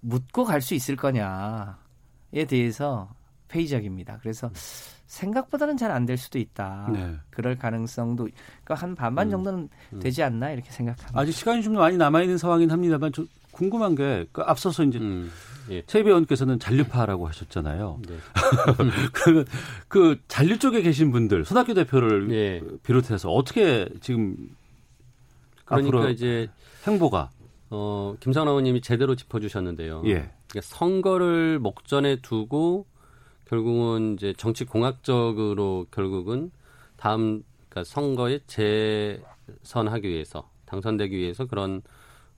묻고 갈 수 있을 거냐에 대해서 회의적입니다. 그래서 생각보다는 잘 안 될 수도 있다. 네. 그럴 가능성도 그러니까 한 반반 음. 정도는 되지 않나 이렇게 생각합니다. 아직 시간이 좀 많이 남아 있는 상황이긴 합니다만 좀 궁금한 게 그 앞서서 이제 음, 예. 최 배원께서는 잔류파라고 하셨잖아요. 네. 그러면 그 잔류 쪽에 계신 분들 손학규 대표를 예. 비롯해서 어떻게 지금 그러니까 앞으로 이제 행보가 어, 김상원 의원님이 제대로 짚어주셨는데요. 예. 그러니까 선거를 목전에 두고 결국은 이제 정치 공학적으로 결국은 다음 그러니까 선거에 재선하기 위해서 당선되기 위해서 그런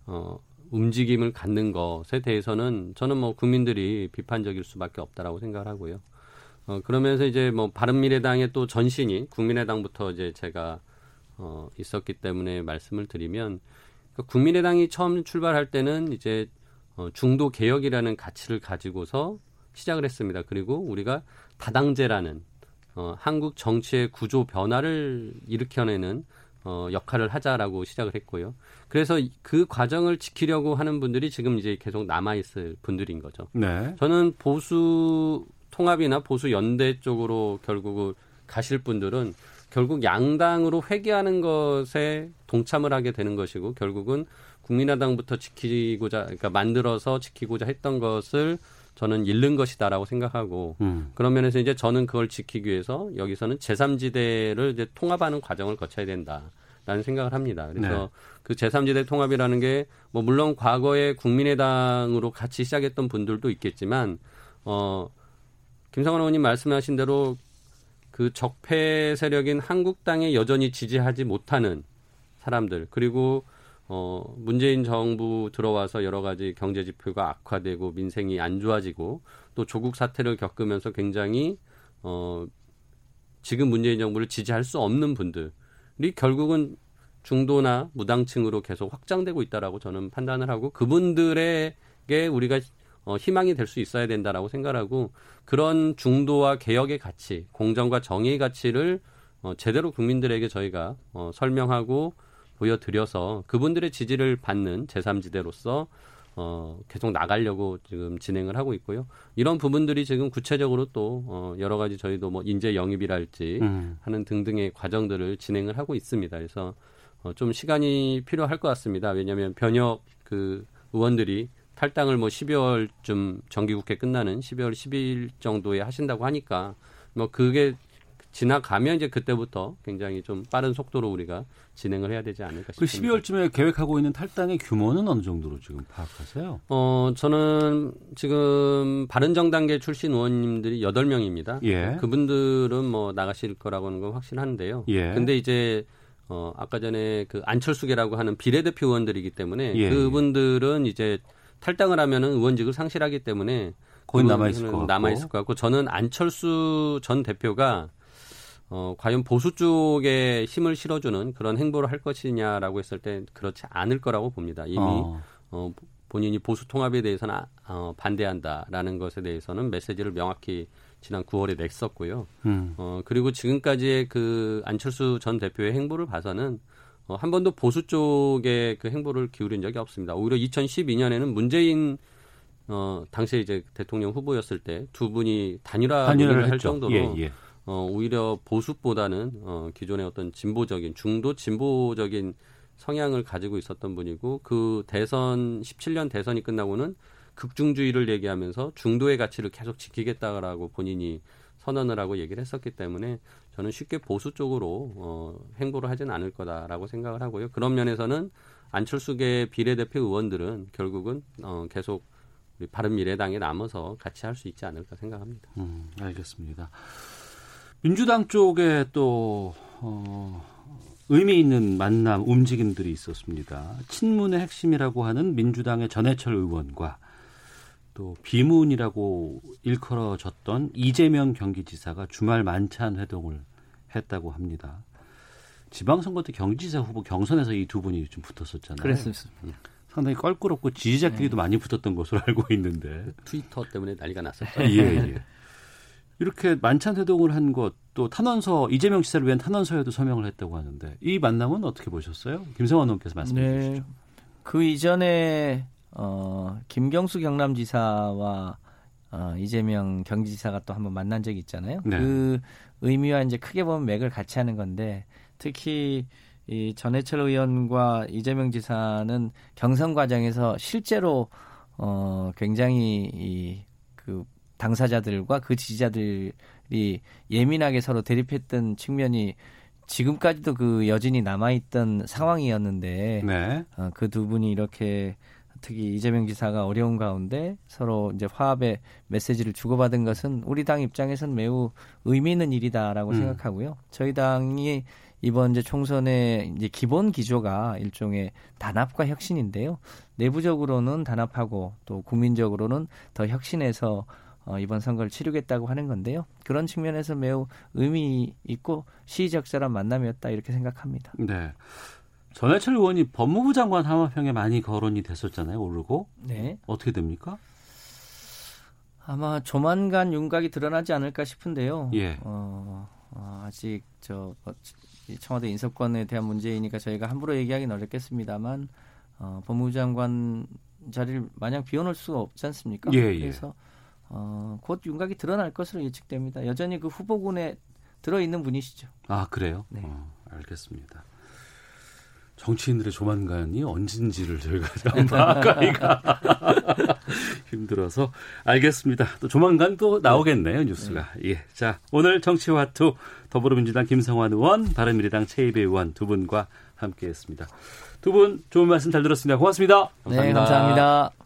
어, 움직임을 갖는 것에 대해서는 저는 뭐 국민들이 비판적일 수밖에 없다라고 생각을 하고요. 어, 그러면서 이제 뭐 바른미래당의 또 전신이 국민의당부터 이제 제가 어, 있었기 때문에 말씀을 드리면 그러니까 국민의당이 처음 출발할 때는 이제 어, 중도 개혁이라는 가치를 가지고서 시작을 했습니다. 그리고 우리가 다당제라는 어, 한국 정치의 구조 변화를 일으켜내는 어, 역할을 하자라고 시작을 했고요. 그래서 이- 그 과정을 지키려고 하는 분들이 지금 이제 계속 남아있을 분들인 거죠. 네. 저는 보수 통합이나 보수 연대 쪽으로 결국은 가실 분들은 결국 양당으로 회귀하는 것에 동참을 하게 되는 것이고 결국은 국민의당부터 지키고자 그러니까 만들어서 지키고자 했던 것을 저는 잃는 것이다라고 생각하고 음. 그런 면에서 이제 저는 그걸 지키기 위해서 여기서는 제3지대를 이제 통합하는 과정을 거쳐야 된다라는 생각을 합니다. 그래서 네. 그 제3지대 통합이라는 게 뭐 물론 과거에 국민의당으로 같이 시작했던 분들도 있겠지만 어 김성환 의원님 말씀하신 대로 그 적폐 세력인 한국당에 여전히 지지하지 못하는 사람들 그리고 어 문재인 정부 들어와서 여러 가지 경제 지표가 악화되고 민생이 안 좋아지고 또 조국 사태를 겪으면서 굉장히 어 지금 문재인 정부를 지지할 수 없는 분들이 결국은 중도나 무당층으로 계속 확장되고 있다라고 저는 판단을 하고 그분들에게 우리가 어, 희망이 될 수 있어야 된다라고 생각하고 그런 중도와 개혁의 가치, 공정과 정의의 가치를 어, 제대로 국민들에게 저희가 어, 설명하고 보여드려서 그분들의 지지를 받는 제3지대로서 어, 계속 나가려고 지금 진행을 하고 있고요. 이런 부분들이 지금 구체적으로 또 어, 여러 가지 저희도 뭐 인재 영입이랄지 음. 하는 등등의 과정들을 진행을 하고 있습니다. 그래서 어, 좀 시간이 필요할 것 같습니다. 왜냐하면 변혁 그 의원들이 탈당을 뭐 12월쯤 정기국회 끝나는 12월 10일 정도에 하신다고 하니까 뭐 그게 지나가면 이제 그때부터 굉장히 좀 빠른 속도로 우리가 진행을 해야 되지 않을까 그 싶습니다. 12월쯤에 계획하고 있는 탈당의 규모는 어느 정도로 지금 파악하세요? 어, 저는 지금 바른정당계 출신 의원님들이 8명입니다. 예. 그분들은 뭐 나가실 거라고는 건 확신한데요. 예. 근데 이제 어, 아까 전에 그 안철수계라고 하는 비례대표 의원들이기 때문에 예, 그분들은 이제 탈당을 하면은 의원직을 상실하기 때문에 거기 남아 있을 것 같고. 남아 있을 것 같고 저는 안철수 전 대표가 어, 과연 보수 쪽에 힘을 실어주는 그런 행보를 할 것이냐라고 했을 때 그렇지 않을 거라고 봅니다. 이미 어. 어, 본인이 보수 통합에 대해서는 아- 어, 반대한다라는 것에 대해서는 메시지를 명확히 지난 9월에 냈었고요. 음. 어, 그리고 지금까지의 그 안철수 전 대표의 행보를 봐서는 어, 한 번도 보수 쪽에 그 행보를 기울인 적이 없습니다. 오히려 2012년에는 문재인 어, 당시에 이제 대통령 후보였을 때 두 분이 단일화 단일화를 할. 정도로 예, 예. 어, 오히려 보수보다는 어, 기존의 어떤 진보적인 중도 진보적인 성향을 가지고 있었던 분이고 그 대선 17년 대선이 끝나고는 극중주의를 얘기하면서 중도의 가치를 계속 지키겠다라고 본인이 선언을 하고 얘기를 했었기 때문에 저는 쉽게 보수 쪽으로 어, 행보를 하지는 않을 거다라고 생각을 하고요. 그런 면에서는 안철수계 비례대표 의원들은 결국은 어, 계속 바른미래당에 남아서 같이 할 수 있지 않을까 생각합니다. 음, 알겠습니다. 민주당 쪽에 또 어, 의미 있는 만남 움직임들이 있었습니다. 친문의 핵심이라고 하는 민주당의 전해철 의원과 또 비문이라고 일컬어졌던 이재명 경기지사가 주말 만찬 회동을 했다고 합니다. 지방선거 때 경기지사 후보 경선에서 이 두 분이 좀 붙었었잖아요. 그랬습니다. 상당히 껄끄럽고 지지자끼리도 많이 붙었던 것으로 알고 있는데. 트위터 때문에 난리가 났었죠. 예, 예. 이렇게 만찬 회동을 한 것, 또 탄원서, 이재명 지사를 위한 탄원서에도 서명을 했다고 하는데, 이 만남은 어떻게 보셨어요? 김성환 의원께서 말씀해 네. 주시죠. 그 이전에 어, 김경수 경남지사와 어, 이재명 경기지사가 또 한번 만난 적이 있잖아요. 네. 그 의미와 이제 크게 보면 맥을 같이 하는 건데 특히 이 전해철 의원과 이재명 지사는 경선 과정에서 실제로 어, 굉장히 이그 당사자들과 그 지지자들이 예민하게 서로 대립했던 측면이 지금까지도 그 여진이 남아있던 상황이었는데 네. 어, 그두 분이 이렇게 특히 이재명 지사가 어려운 가운데 서로 이제 화합의 메시지를 주고받은 것은 우리 당 입장에서는 매우 의미 있는 일이다라고 음. 생각하고요. 저희 당이 이번 이제 총선의 이제 기본 기조가 일종의 단합과 혁신인데요. 내부적으로는 단합하고 또 국민적으로는 더 혁신해서 어, 이번 선거를 치르겠다고 하는 건데요. 그런 측면에서 매우 의미 있고 시의적절한 만남이었다 이렇게 생각합니다. 네. 전해철 의원이 법무부 장관 하마평에 많이 거론이 됐었잖아요, 오르고. 네. 어떻게 됩니까? 아마 조만간 윤곽이 드러나지 않을까 싶은데요. 예. 어, 어, 아직 저 어, 이 청와대 인사권에 대한 문제이니까 저희가 함부로 얘기하기는 어렵겠습니다만 어, 법무부 장관 자리를 마냥 비워놓을 수가 없지 않습니까? 예, 예. 그래서 어, 곧 윤곽이 드러날 것으로 예측됩니다. 여전히 그 후보군에 들어 있는 분이시죠. 아, 그래요? 네. 어, 알겠습니다. 정치인들의 조만간이 언진지를 저희가 좀 파악하기가 힘들어서 알겠습니다. 또 조만간 또 나오겠네요 뉴스가. 예, 자 오늘 정치화투 더불어민주당 김성환 의원, 바른미래당 최이배 의원 두 분과 함께했습니다. 두 분 좋은 말씀 잘 들었습니다. 고맙습니다. 네, 감사합니다.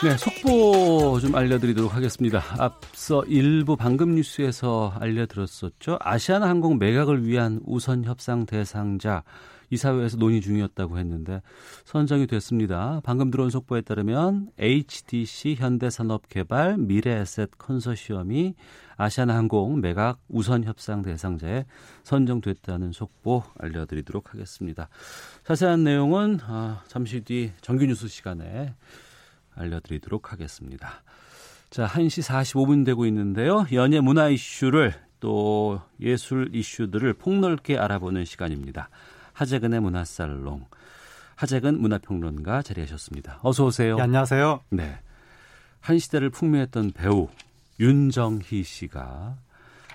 네, 속보 좀 알려드리도록 하겠습니다. 앞서 일부 방금 뉴스에서 알려드렸었죠. 아시아나 항공 매각을 위한 우선 협상 대상자 이사회에서 논의 중이었다고 했는데 선정이 됐습니다. 방금 들어온 속보에 따르면 HDC 현대산업개발 미래에셋 컨소시엄이 아시아나 항공 매각 우선 협상 대상자에 선정됐다는 속보 알려드리도록 하겠습니다. 자세한 내용은 아, 잠시 뒤 정규 뉴스 시간에 알려드리도록 하겠습니다. 자, 1시 45분 되고 있는데요. 연예 문화 이슈를 또 예술 이슈들을 폭넓게 알아보는 시간입니다. 하재근의 문화살롱. 하재근 문화평론가 자리하셨습니다. 어서 오세요. 네, 안녕하세요. 네. 한 시대를 풍미했던 배우 윤정희 씨가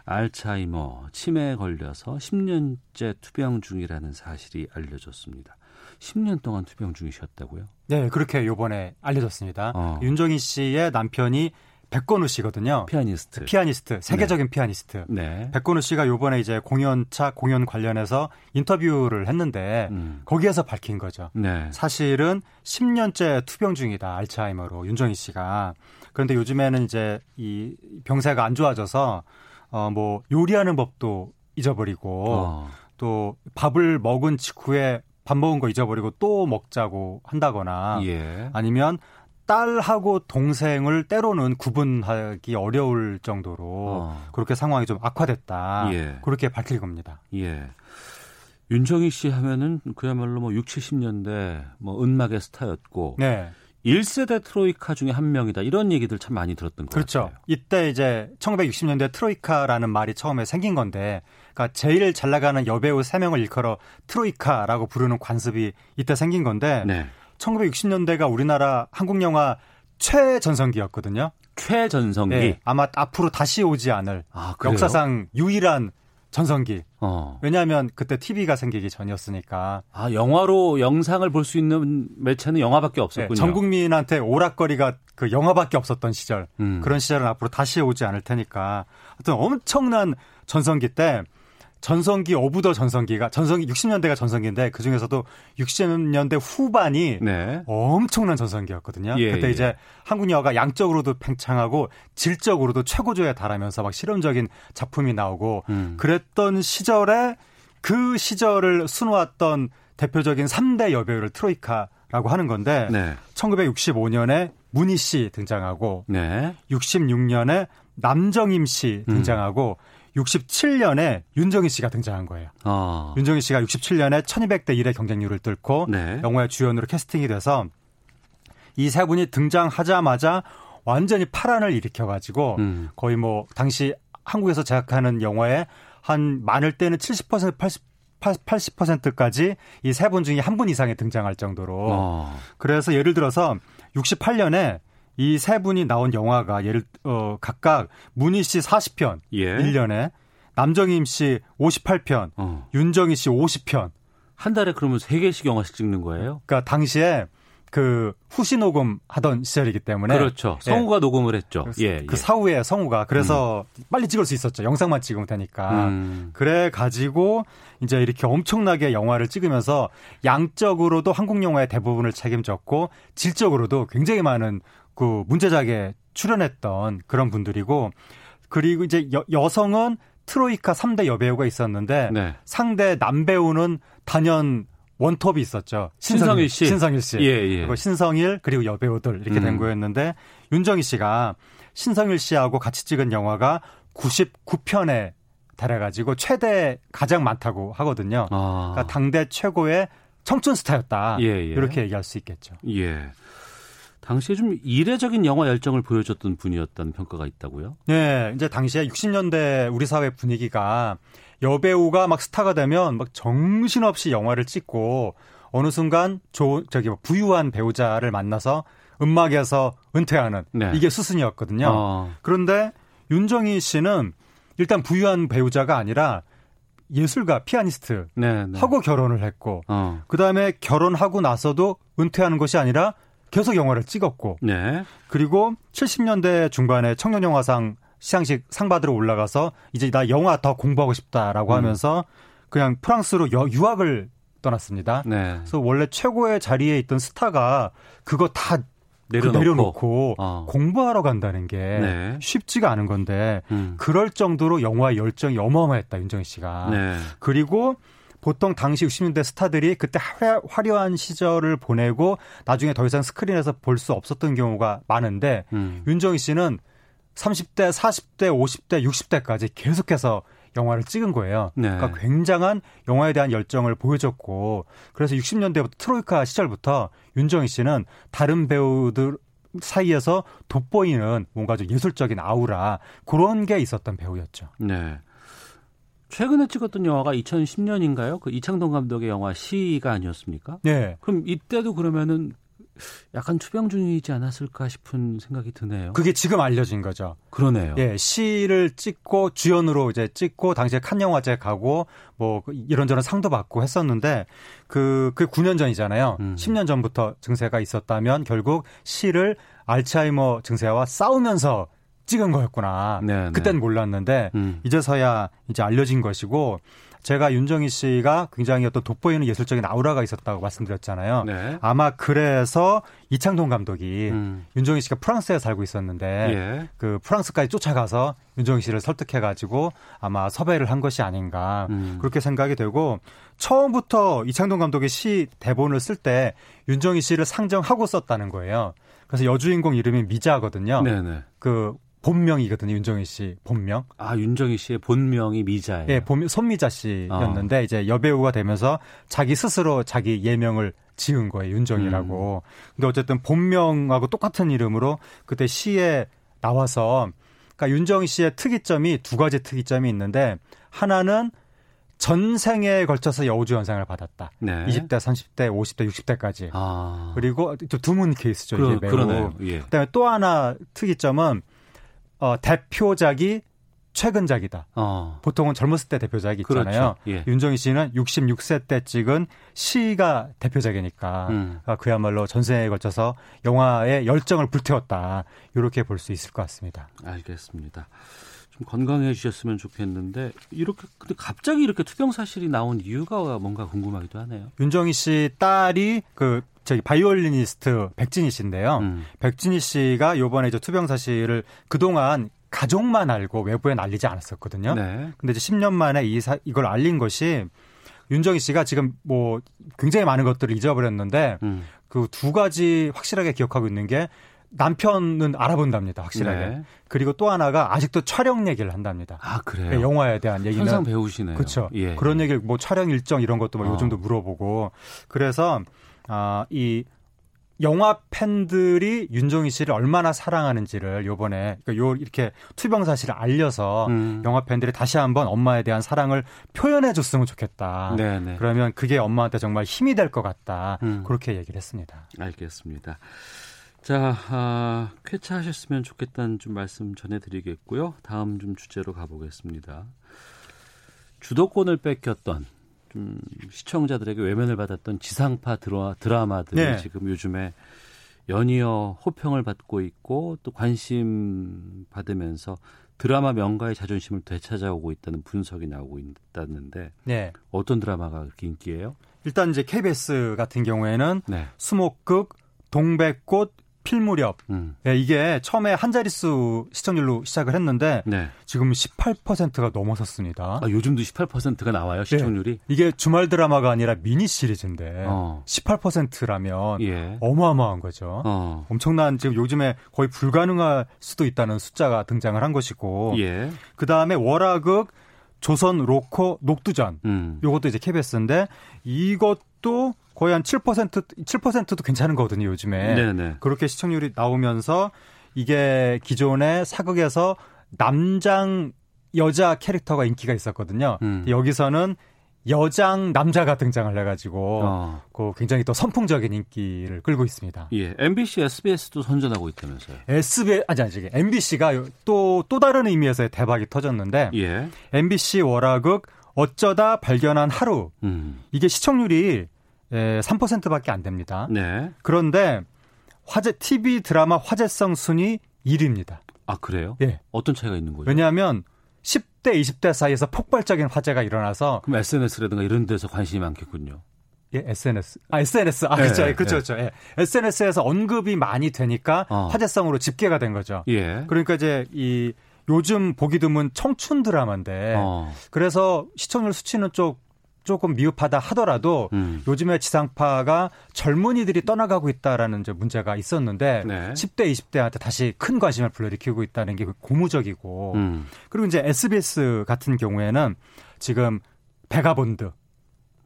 알츠하이머 치매에 걸려서 10년째 투병 중이라는 사실이 알려졌습니다. 10년 동안 투병 중이셨다고요? 네, 그렇게 요번에 알려졌습니다. 어. 윤정희 씨의 남편이 백건우 씨거든요. 피아니스트. 피아니스트, 세계적인 피아니스트. 네. 백건우 씨가 요번에 이제 공연차 공연 관련해서 인터뷰를 했는데 음. 거기에서 밝힌 거죠. 네. 사실은 10년째 투병 중이다 알츠하이머로 윤정희 씨가. 그런데 요즘에는 이제 이 병세가 안 좋아져서 어 뭐 요리하는 법도 잊어버리고 어. 또 밥을 먹은 직후에 밥 먹은 거 잊어버리고 또 먹자고 한다거나 예. 아니면 딸하고 동생을 때로는 구분하기 어려울 정도로 어. 그렇게 상황이 좀 악화됐다. 예. 그렇게 밝힐 겁니다. 예. 윤정희 씨 하면은 그야말로 뭐 6, 70년대 뭐 은막의 스타였고 네. 1세대 트로이카 중에 한 명이다. 이런 얘기들 참 많이 들었던 것 그렇죠. 같아요. 이때 이제 1960년대 트로이카라는 말이 처음에 생긴 건데, 그러니까 제일 잘 나가는 여배우 3명을 일컬어 트로이카라고 부르는 관습이 이때 생긴 건데, 네. 1960년대가 우리나라 한국 영화 최전성기였거든요. 최전성기. 네, 아마 앞으로 다시 오지 않을 아? 역사상 유일한 전성기. 어. 왜냐하면 그때 TV가 생기기 전이었으니까. 아, 영화로 영상을 볼 수 있는 매체는 영화밖에 네, 없었군요. 전 국민한테 오락거리가 그 영화밖에 없었던 시절. 음. 그런 시절은 앞으로 다시 오지 않을 테니까. 하여튼 엄청난 전성기 때 전성기 of the 전성기가 전성기 60년대가 전성기인데 그 중에서도 60년대 후반이 네. 엄청난 전성기였거든요. 예, 그때 예. 이제 한국 영화가 양적으로도 팽창하고 질적으로도 최고조에 달하면서 막 실험적인 작품이 나오고 음. 그랬던 시절에 그 시절을 수놓았던 대표적인 3대 여배우를 트로이카라고 하는 건데 네. 1965년에 문희 씨 등장하고 네. 66년에 남정임 씨 음. 등장하고 67년에 윤정희 씨가 등장한 거예요. 어. 윤정희 씨가 67년에 1200대 1의 경쟁률을 뚫고 네. 영화의 주연으로 캐스팅이 돼서 이 세 분이 등장하자마자 완전히 파란을 일으켜가지고 음. 거의 뭐 당시 한국에서 제작하는 영화의 한 많을 때는 70% 80 80%까지 이 세 분 중에 한 분 이상이 등장할 정도로 어. 그래서 예를 들어서 68년에 이 세 분이 나온 영화가 예를 어 각각 문희 씨 40편 예. 1년에 남정임 씨 58편, 어. 윤정희 씨 50편. 한 달에 그러면 세 개씩 영화씩 찍는 거예요? 그러니까 당시에 그 후시 녹음 하던 시절이기 때문에 그렇죠. 예. 성우가 녹음을 했죠. 예. 그 예. 사후에 성우가 그래서 빨리 찍을 수 있었죠. 영상만 찍으면 되니까. 음. 그래 가지고 이제 이렇게 엄청나게 영화를 찍으면서 양적으로도 한국 영화의 대부분을 책임졌고 질적으로도 굉장히 많은 그 문제작에 출연했던 그런 분들이고 그리고 이제 여, 여성은 트로이카 3대 여배우가 있었는데 네. 상대 남배우는 단연 원톱이 있었죠. 신성일 씨. 신성일 씨. 예, 예. 그리고 신성일 그리고 여배우들 이렇게 된 음. 거였는데 윤정희 씨가 신성일 씨하고 같이 찍은 영화가 99편에 달해가지고 최대 가장 많다고 하거든요. 아. 그러니까 당대 최고의 청춘 스타였다. 예, 예. 이렇게 얘기할 수 있겠죠. 예. 당시에 좀 이례적인 영화 열정을 보여줬던 분이었다는 평가가 있다고요? 네, 이제 당시에 60년대 우리 사회 분위기가 여배우가 막 스타가 되면 막 정신없이 영화를 찍고 어느 순간 조, 저기 뭐 부유한 배우자를 만나서 음악에서 은퇴하는 네. 이게 수순이었거든요. 어. 그런데 윤정희 씨는 일단 부유한 배우자가 아니라 예술가 피아니스트 네, 네. 하고 결혼을 했고 어. 그다음에 결혼하고 나서도 은퇴하는 것이 아니라 계속 영화를 찍었고 네. 그리고 70년대 중반에 청년 영화상 시상식 상 받으러 올라가서 이제 나 영화 더 공부하고 싶다라고 음. 하면서 그냥 프랑스로 여- 유학을 떠났습니다. 네. 그래서 원래 최고의 자리에 있던 스타가 그거 다 내려놓고, 내려놓고 어. 공부하러 간다는 게 네. 쉽지가 않은 건데 음. 그럴 정도로 영화 열정이 어마어마했다 윤정희 씨가. 네. 그리고 보통 당시 60년대 스타들이 그때 화려, 화려한 시절을 보내고 나중에 더 이상 스크린에서 볼 수 없었던 경우가 많은데 음. 윤정희 씨는 30대, 40대, 50대, 60대까지 계속해서 영화를 찍은 거예요. 네. 그러니까 굉장한 영화에 대한 열정을 보여줬고 그래서 60년대부터 트로이카 시절부터 윤정희 씨는 다른 배우들 사이에서 돋보이는 뭔가 좀 예술적인 아우라 그런 게 있었던 배우였죠. 네. 최근에 찍었던 영화가 2010년인가요? 그 이창동 감독의 영화 시가 아니었습니까? 네. 그럼 이때도 그러면은 약간 투병 중이지 않았을까 싶은 생각이 드네요. 그게 지금 알려진 거죠. 그러네요. 예, 시를 찍고 주연으로 이제 찍고 당시에 칸 영화제 가고 뭐 이런저런 상도 받고 했었는데 그, 그 9년 전이잖아요. 음. 10년 전부터 증세가 있었다면 결국 시를 알츠하이머 증세와 싸우면서 찍은 거였구나. 네, 네. 그땐 몰랐는데 음. 이제서야 이제 알려진 것이고 제가 윤정희 씨가 굉장히 어떤 돋보이는 예술적인 아우라가 있었다고 말씀드렸잖아요. 네. 아마 그래서 이창동 감독이 음. 윤정희 씨가 프랑스에 살고 있었는데 예. 그 프랑스까지 쫓아가서 윤정희 씨를 설득해 가지고 아마 섭외를 한 것이 아닌가 음. 그렇게 생각이 되고 처음부터 이창동 감독의 시 대본을 쓸 때 윤정희 씨를 상정하고 썼다는 거예요. 그래서 여주인공 이름이 미자거든요. 네네. 그 본명이거든요. 윤정희 씨 본명. 아 윤정희 씨의 본명이 미자예요. 예, 본 손미자 씨였는데 어. 이제 여배우가 되면서 자기 스스로 자기 예명을 지은 거예요. 윤정이라고. 음. 근데 어쨌든 본명하고 똑같은 이름으로 그때 시에 나와서 그러니까 윤정희 씨의 특이점이 두 가지 특이점이 있는데 하나는 전생에 걸쳐서 여우주 연상을 받았다. 네. 20대, 30대, 50대, 60대까지. 아. 그리고 좀 드문 케이스죠. 그러, 이게 매우. 그러네요. 예. 그다음에 또 하나 특이점은 어, 대표작이 최근작이다. 어. 보통은 젊었을 때 대표작이 있잖아요. 그렇죠. 예. 윤정희 씨는 66세 때 찍은 시가 대표작이니까 음. 아, 그야말로 전생에 걸쳐서 영화의 열정을 불태웠다. 이렇게 볼 수 있을 것 같습니다. 알겠습니다. 좀 건강해지셨으면 좋겠는데 이렇게 근데 갑자기 이렇게 투병 사실이 나온 이유가 뭔가 궁금하기도 하네요. 윤정희 씨 딸이 그 저기 바이올리니스트 백진희 씨인데요. 음. 백진희 씨가 요번에 이제 투병 사실을 그동안 가족만 알고 외부에 알리지 않았었거든요. 네. 근데 이제 10년 만에 이 사, 이걸 알린 것이 윤정희 씨가 지금 뭐 굉장히 많은 것들을 잊어버렸는데 음. 그두 가지 확실하게 기억하고 있는 게 남편은 알아본답니다. 확실하게. 네. 그리고 또 하나가 아직도 촬영 얘기를 한답니다. 아 그래요. 그 영화에 대한 얘기는 항상 배우시네요. 그렇죠. 예. 그런 얘기를 뭐 촬영 일정 이런 것도 뭐 어. 요즘도 물어보고 그래서 아 이 영화 팬들이 윤종희 씨를 얼마나 사랑하는지를 요번에 그러니까 요 이렇게 투병 사실을 알려서 음. 영화 팬들이 다시 한번 엄마에 대한 사랑을 표현해 줬으면 좋겠다. 네네. 그러면 그게 엄마한테 정말 힘이 될 것 같다. 음. 그렇게 얘기를 했습니다. 알겠습니다. 자, 아, 쾌차하셨으면 좋겠다는 좀 말씀 전해드리겠고요. 다음 좀 주제로 가보겠습니다. 주도권을 뺏겼던 좀 시청자들에게 외면을 받았던 지상파 드라, 드라마들이 네. 지금 요즘에 연이어 호평을 받고 있고 또 관심 받으면서 드라마 명가의 자존심을 되찾아오고 있다는 분석이 나오고 있다는데 네. 어떤 드라마가 그렇게 인기예요? 일단 이제 KBS 같은 경우에는 네. 수목극, 동백꽃, 필 무렵. 음. 네, 이게 처음에 한 자릿수 시청률로 시작을 했는데 네. 지금 18%가 넘어섰습니다. 아, 요즘도 18%가 나와요, 시청률이? 이게 주말 드라마가 아니라 미니 시리즈인데 어. 18%라면 예. 어마어마한 거죠. 어. 엄청난 지금 요즘에 거의 불가능할 수도 있다는 숫자가 등장을 한 것이고 예. 그 다음에 월화극 조선 로코 녹두전 음. 요것도 이제 KBS인데 이것 도 거의 한 7% 7%도 괜찮은 거거든요 요즘에 네네. 그렇게 시청률이 나오면서 이게 기존의 사극에서 남장 여자 캐릭터가 인기가 있었거든요. 음. 여기서는 여장 남자가 등장을 해가지고 어. 그 굉장히 또 선풍적인 인기를 끌고 있습니다. 예. MBC, SBS도 선전하고 있다면서요. SBS 아니 아니 MBC가 또또 다른 의미에서의 대박이 터졌는데 예. MBC 월화극 어쩌다 발견한 하루 음. 이게 시청률이 에, 3%밖에 안 됩니다. 네. 그런데 화제 TV 드라마 화제성 순위 1위입니다. 아 그래요? 예. 어떤 차이가 있는 거예요? 왜냐하면 10대, 20대 사이에서 폭발적인 화제가 일어나서 그럼 SNS라든가 이런 데서 관심이 많겠군요. 예, SNS. 아, SNS. 아, 네, 그렇죠. 네. 그렇죠. 그렇죠. 예. SNS에서 언급이 많이 되니까 어. 화제성으로 집계가 된 거죠. 예. 그러니까 이제 이 요즘 보기 드문 청춘 드라마인데 어. 그래서 시청률 수치는 좀 조금 미흡하다 하더라도 음. 요즘에 지상파가 젊은이들이 떠나가고 있다라는 이제 문제가 있었는데 네. 10대, 20대한테 다시 큰 관심을 불러일으키고 있다는 게 고무적이고 음. 그리고 이제 SBS 같은 경우에는 지금 베가본드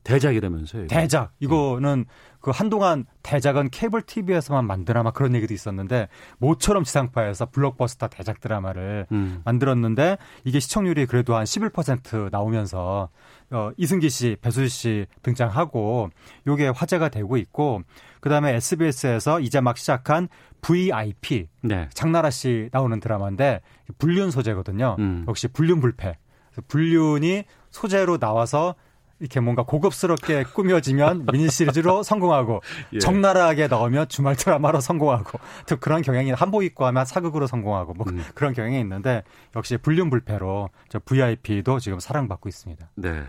대작이라면서요. 대작 이거는 그 한동안 대작은 케이블 TV에서만 만드나 막 그런 얘기도 있었는데 모처럼 지상파에서 블록버스터 대작 드라마를 음. 만들었는데 이게 시청률이 그래도 한 11% 나오면서 어 이승기 씨, 배수지 씨 등장하고 요게 화제가 되고 있고 그다음에 SBS에서 이제 막 시작한 VIP 네. 장나라 씨 나오는 드라마인데 불륜 소재거든요. 음. 역시 불륜 불패. 불륜이 소재로 나와서 이렇게 뭔가 고급스럽게 꾸며지면 미니 시리즈로 성공하고 예. 적나라하게 넣으면 주말 드라마로 성공하고 또 그런 경향이 한복 입고 하면 사극으로 성공하고 뭐 음. 그런 경향이 있는데 역시 불륜 불패로 저 VIP도 지금 사랑받고 있습니다. 네.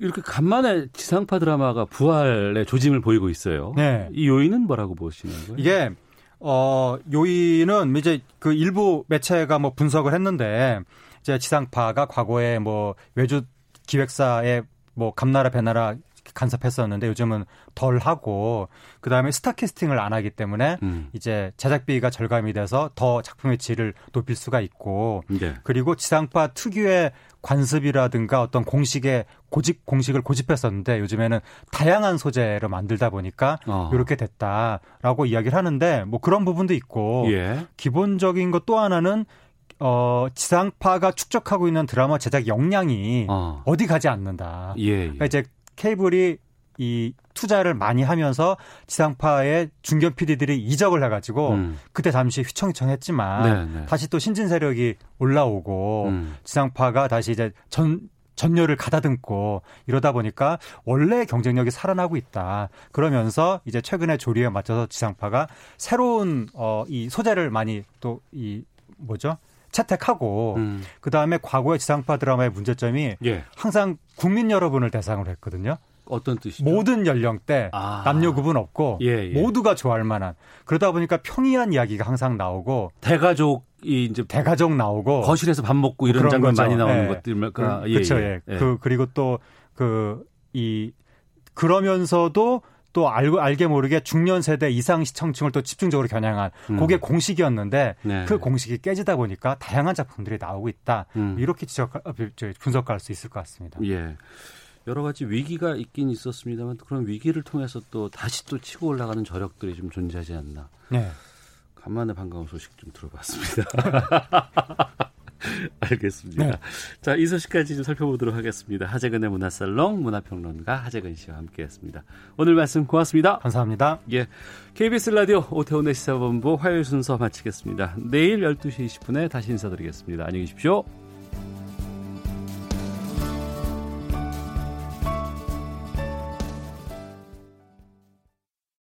이렇게 간만에 지상파 드라마가 부활의 조짐을 보이고 있어요. 네. 이 요인은 뭐라고 보시는 거예요? 이게 어 요인은 이제 그 일부 매체가 뭐 분석을 했는데 이제 지상파가 과거에 뭐 외주 기획사에 뭐 감나라 배나라 간섭했었는데 요즘은 덜 하고 그다음에 스타 캐스팅을 안 하기 때문에 음. 이제 제작비가 절감이 돼서 더 작품의 질을 높일 수가 있고 네. 그리고 지상파 특유의 관습이라든가 어떤 공식의 고집 공식을 고집했었는데 요즘에는 다양한 소재를 만들다 보니까 어. 이렇게 됐다라고 이야기를 하는데 뭐 그런 부분도 있고 예. 기본적인 것 또 하나는 어 지상파가 축적하고 있는 드라마 제작 역량이 어. 어. 디 가지 않는다. 예. 예. 그러니까 이제 케이블이 이 투자를 많이 하면서 지상파의 중견 PD들이 이적을 해가지고 음. 그때 잠시 휘청휘청했지만 네, 네. 다시 또 신진 세력이 올라오고 음. 지상파가 다시 이제 전 전열을 가다듬고 이러다 보니까 원래 경쟁력이 살아나고 있다. 그러면서 이제 최근에 조리에 맞춰서 지상파가 새로운 어이 소재를 많이 또 이 뭐죠? 채택하고 음. 그다음에 과거의 지상파 드라마의 문제점이 예. 항상 국민 여러분을 대상으로 했거든요. 어떤 뜻이죠? 모든 연령대 아. 남녀 구분 없고 예, 예. 모두가 좋아할 만한 그러다 보니까 평이한 이야기가 항상 나오고 대가족이 이제 대가족 나오고 거실에서 밥 먹고 이런 장면 거죠. 많이 나오는 예. 것들만 그, 그쵸, 예. 그, 그리고 또, 그, 이, 그러면서도 또 알고, 알게 모르게 중년 세대 이상 시청층을 또 집중적으로 겨냥한 음. 그게 공식이었는데 네. 그 공식이 깨지다 보니까 다양한 작품들이 나오고 있다. 음. 이렇게 지적, 어, 저, 분석할 수 있을 것 같습니다. 예. 여러 가지 위기가 있긴 있었습니다만 그런 위기를 통해서 또 다시 또 치고 올라가는 저력들이 좀 존재하지 않나. 네. 간만에 반가운 소식 좀 들어봤습니다. 알겠습니다. 네. 자, 이 소식까지 좀 살펴보도록 하겠습니다. 하재근의 문화살롱 문화평론가 하재근 씨와 함께했습니다. 오늘 말씀 고맙습니다. 감사합니다. 예, KBS 라디오 오태훈의 시사본부 화요일 순서 마치겠습니다. 내일 12시 20분에 다시 인사드리겠습니다. 안녕히 계십시오.